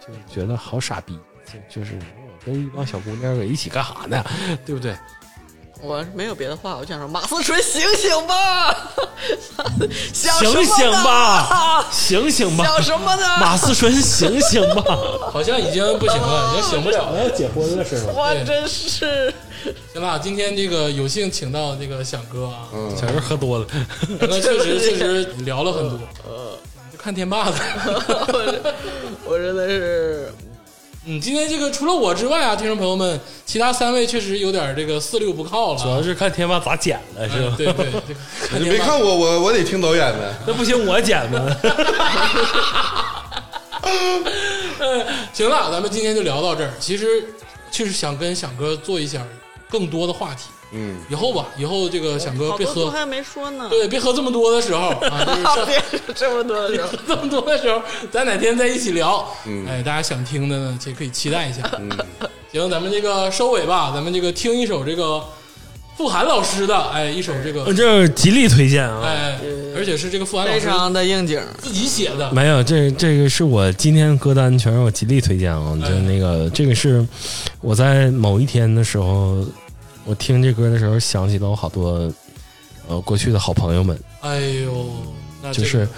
就觉得好傻逼，就就是我跟一帮小姑娘搁一起干啥呢？对不对？我没有别的话，我想说马思纯醒醒吧，醒醒吧，醒醒吧，想什么呢？马思纯，醒醒吧！好像已经不行了，已经醒不了了。要结婚了是吗？我真是行了，今天这个有幸请到这个响哥啊，小时候喝多了，那确实确实聊了很多，呃就看天霸的。我真的是嗯，今天这个除了我之外啊，听众朋友们，其他三位确实有点这个四六不靠了啊。主要是看天霸咋剪了是吧？嗯对对，这个你没看我我，我得听导演的。那不行，我剪吧。行了，咱们今天就聊到这儿。其实就是想跟响哥做一下更多的话题，嗯，以后吧，以后这个响哥别喝，还没说呢。对，别喝这么多的时候啊，就是别喝这么多的时候，这么多的时候，咱哪天再一起聊。嗯哎，大家想听的呢，这可以期待一下。行，咱们这个收尾吧，咱们这个听一首这个傅涵老师的，哎，一首这个，这是极力推荐啊！哎，而且是这个傅涵老师非常的应景。自己写的。没有，这这个是我今天歌单全是我极力推荐啊！就那个这个是我在某一天的时候，我听这歌的时候想起了我好多呃过去的好朋友们，哎呦，那这个就是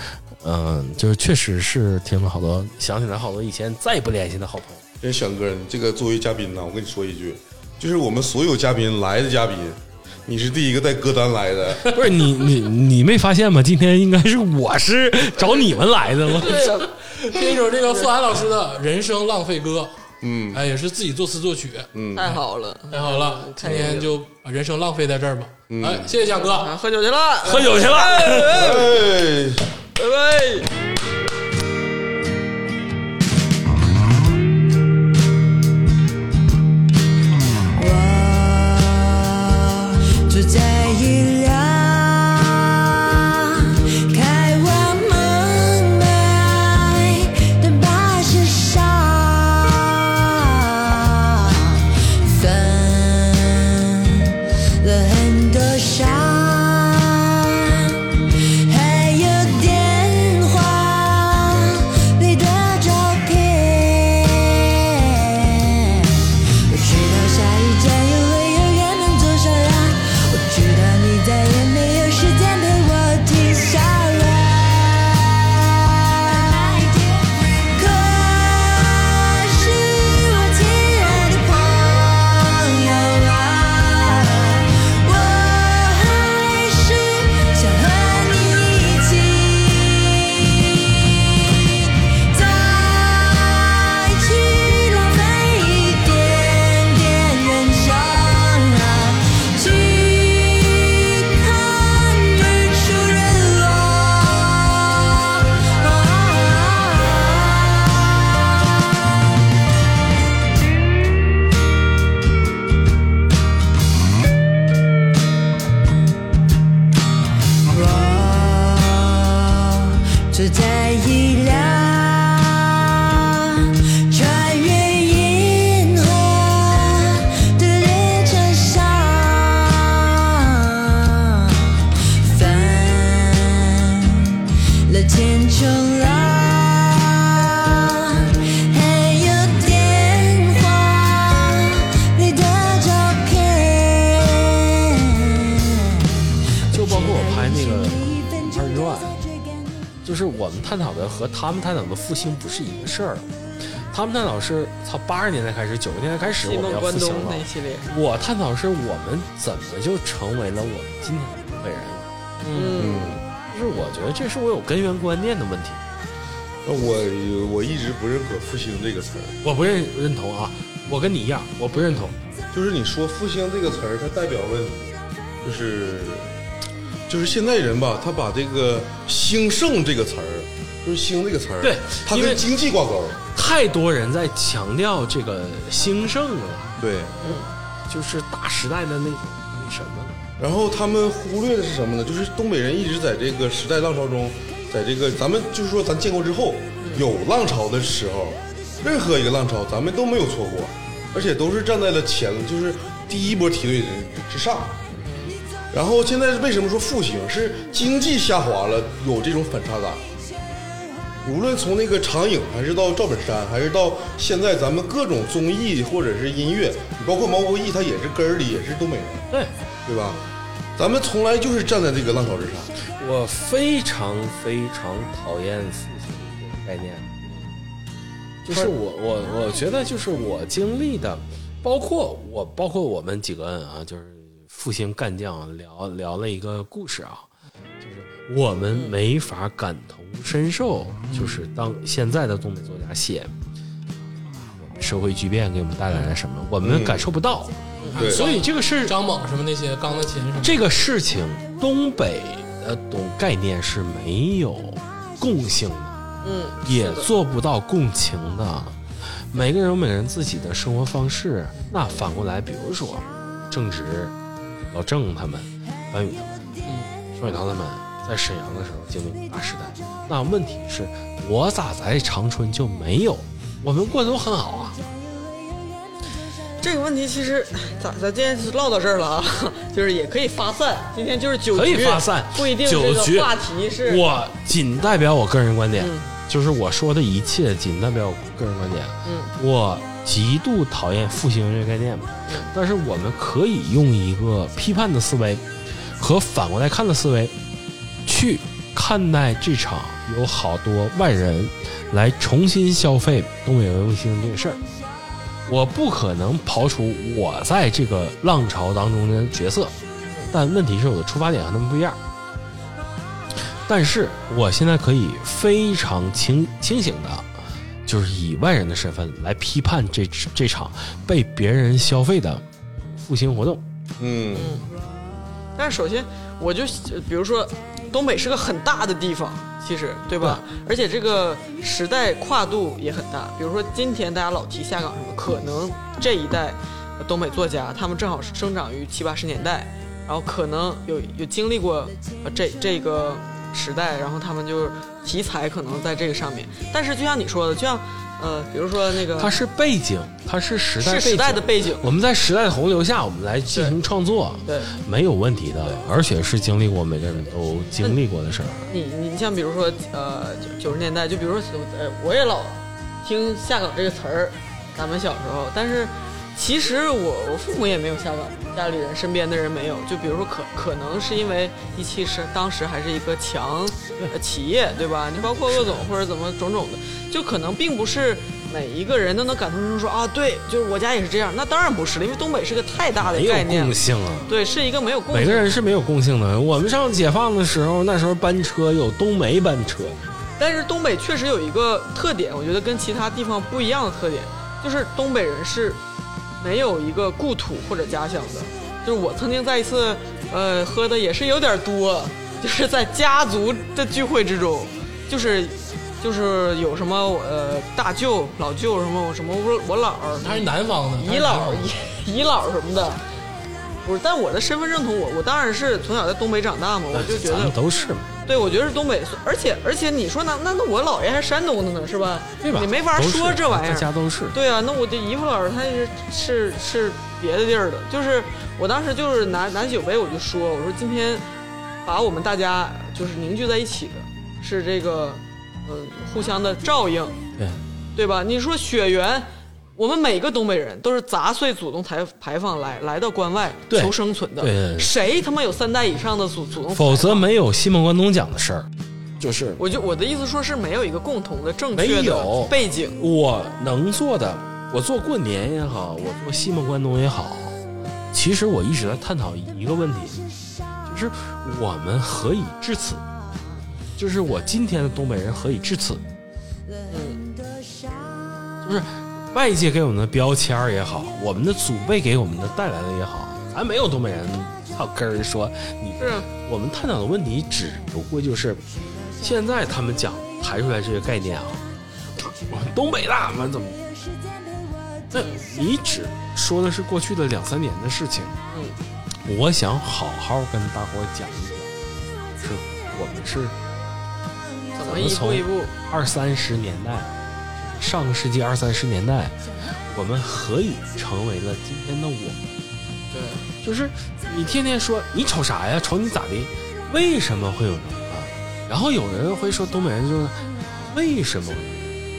嗯、就是确实是听了好多，想起来好多以前再也不联系的好朋友。真响哥，你这个作为嘉宾呢，我跟你说一句，就是我们所有嘉宾来的嘉宾，你是第一个带歌单来的。不是你你你没发现吗？今天应该是我是找你们来的吗？听一首这个傅涵老师的《人生浪费歌》，嗯哎，也是自己作词作曲，嗯，太好了，太好了，今天就把人生浪费在这儿吧。哎，谢谢小哥。啊，喝酒去了，喝酒去了。哎。拜拜。复兴不是一个事儿。他们探讨是操八十年代开始，九十年代开始我们要复兴了我探讨是我们怎么就成为了我们今天的东北人。嗯，就是我觉得这是我有根源观念的问题，我我一直不认可“复兴”这个词儿，我不认认同啊，我跟你一样，我不认同。就是你说“复兴”这个词儿，它代表了就是就是现在人吧，他把这个“兴盛”这个词儿，就是“兴”这个词儿，对它跟经济挂钩。太多人在强调这个兴盛了，对，就是大时代的那那什么了。然后他们忽略的是什么呢？就是东北人一直在这个时代浪潮中，在这个咱们就是说咱建国之后有浪潮的时候，任何一个浪潮咱们都没有错过，而且都是站在了前，就是第一波梯队之之上。然后现在为什么说复兴？是经济下滑了，有这种反差感。无论从那个长影，还是到赵本山，还是到现在咱们各种综艺或者是音乐，你包括毛不易，他也是根儿里也是东北人，对对吧？咱们从来就是站在这个浪潮之上。我非常非常讨厌复兴这个概念，就是我我我觉得就是我经历的，包括我包括我们几个人啊，就是复兴干将聊聊了一个故事啊，就是我们没法感同身受，就是当现在的东北作家写我们社会巨变给我们带来了什么，我们感受不到，对。所以这个事张猛什么那些钢的琴什么，这个事情，东北的懂概念是没有共性的，嗯，也做不到共情的。每个人有每个人自己的生活方式。那反过来，比如说正直、老郑他们、班宇他们、双雪涛他们在沈阳的时候经历过大时代。那问题是，我咋在长春就没有？我们过得都很好啊。这个问题其实哎咋咱今天是唠到这儿了啊，就是也可以发散。今天就是酒局，可以发散不一定这酒局个话题是我仅代表我个人观点，嗯就是我说的一切仅代表我个人观点。嗯，我极度讨厌复兴这个概念，但是我们可以用一个批判的思维和反过来看的思维去看待这场有好多外人来重新消费东北文卫星这个事儿。我不可能刨除我在这个浪潮当中的角色，但问题是我的出发点和他们不一样。但是我现在可以非常清清醒的，就是以外人的身份来批判这这场被别人消费的复兴活动。嗯，但是首先，我就比如说，东北是个很大的地方，其实对吧？而且这个时代跨度也很大。比如说今天大家老提下岗什么，可能这一代呃东北作家，他们正好是生长于七八十年代，然后可能有有经历过呃这这个时代，然后他们就是题材可能在这个上面。但是就像你说的，就像呃，比如说那个它是背景，它是时代背景是时代的背景，我们在时代的洪流下，我们来进行创作，对。没有问题的，而且是经历过每个人都经历过的事儿。你你像比如说呃九九十年代，就比如说呃我也老听下岗这个词儿，咱们小时候，但是其实我我父母也没有下岗，家里人身边的人没有，就比如说可可能是因为一汽是当时还是一个强呃企业，对吧？你包括鄂总或者怎么种种的，就可能并不是。每一个人都能感同身受，说啊，对，就是我家也是这样。那当然不是了，因为东北是个太大的没有概念了共，性啊，对，是一个没有共性。每个人是没有共性的。我们上解放的时候，那时候班车有东梅班车，但是东北确实有一个特点，我觉得跟其他地方不一样的特点，就是东北人是没有一个故土或者家乡的。就是我曾经在一次，呃，喝的也是有点多，就是在家族的聚会之中，就是就是有什么呃大舅、老舅什么什么我我姥儿、他是南方的，姨姥、姨 姨姥什么的。不是，但我的身份认同我，我当然是从小在东北长大嘛，我就觉咱得们都是嘛，对，我觉得是东北，而且而且你说那那那我姥爷还是山东的呢，是吧？对吧？你没法说这玩意儿。大家都是。对啊，那我这姨父姥他是是是别的地儿的，就是我当时就是拿拿酒杯我就说，我说今天把我们大家就是凝聚在一起的，是这个嗯、互相的照应，对，对吧？你说血缘，我们每个东北人都是砸碎祖宗台牌坊来来到关外求生存的，对对对谁他妈有三代以上的祖祖宗？否则没有西蒙关东讲的事儿。就是我就我的意思说是没有一个共同的正没确的有背景，我能做的，我做过年也好，我做西蒙关东也好，其实我一直在探讨一个问题，就是我们何以至此？就是我今天的东北人何以至此？嗯就是外界给我们的标签儿也好，我们的祖辈给我们的带来的也好，咱没有东北人操根儿说你是我们探讨的问题只不过就是，现在他们讲抬出来这个概念啊，我们东北的，我们怎么？那你只说的是过去的两三年的事情。嗯，我想好好跟大伙儿讲一讲，是我们是怎么一步一步，二三十年代，上个世纪二三十年代，我们何以成为了今天的我们？对，就是你天天说你瞅啥呀？瞅你咋的？为什么会有这么啊？然后有人会说东北人就是为什么？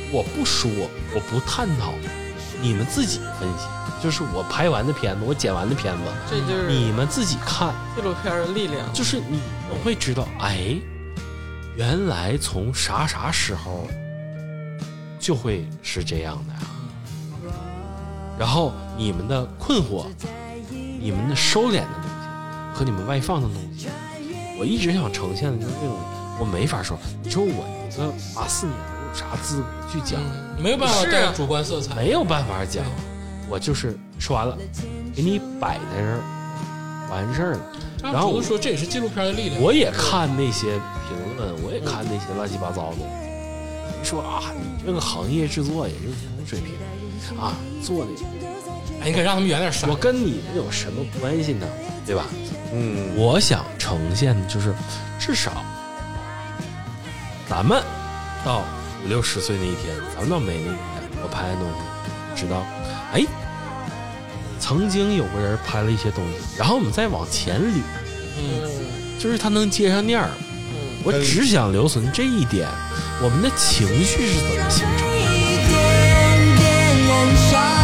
我不说，我不探讨，你们自己分析。就是我拍完的片子，我剪完的片子，这就是你们自己看，纪录片的力量。就是你们会知道，哎，原来从啥啥时候就会是这样的呀。然后你们的困惑，你们的收敛的东西和你们外放的东西，我一直想呈现的就是这种，我没法说。你说我一个八四年的，我有啥资格去讲？没有办法带主观色彩。没有办法讲，我就是说完了，给你摆在这儿，完事儿了。然后主说这也是纪录片的力量。我也看那些评论，我也看那些乱七八糟的说啊，你这个行业制作也就同水平啊，做的哎，你可让他们远点说我。跟你们有什么关系呢？对吧？嗯，我想呈现的就是，至少咱们到五六十岁那一天，咱们到没那一天，我拍的东西，知道，哎，曾经有个人拍了一些东西，然后我们再往前捋，嗯，就是他能接上念儿。我只想留存这一点，我们的情绪是怎么形成的？一点点燃烧。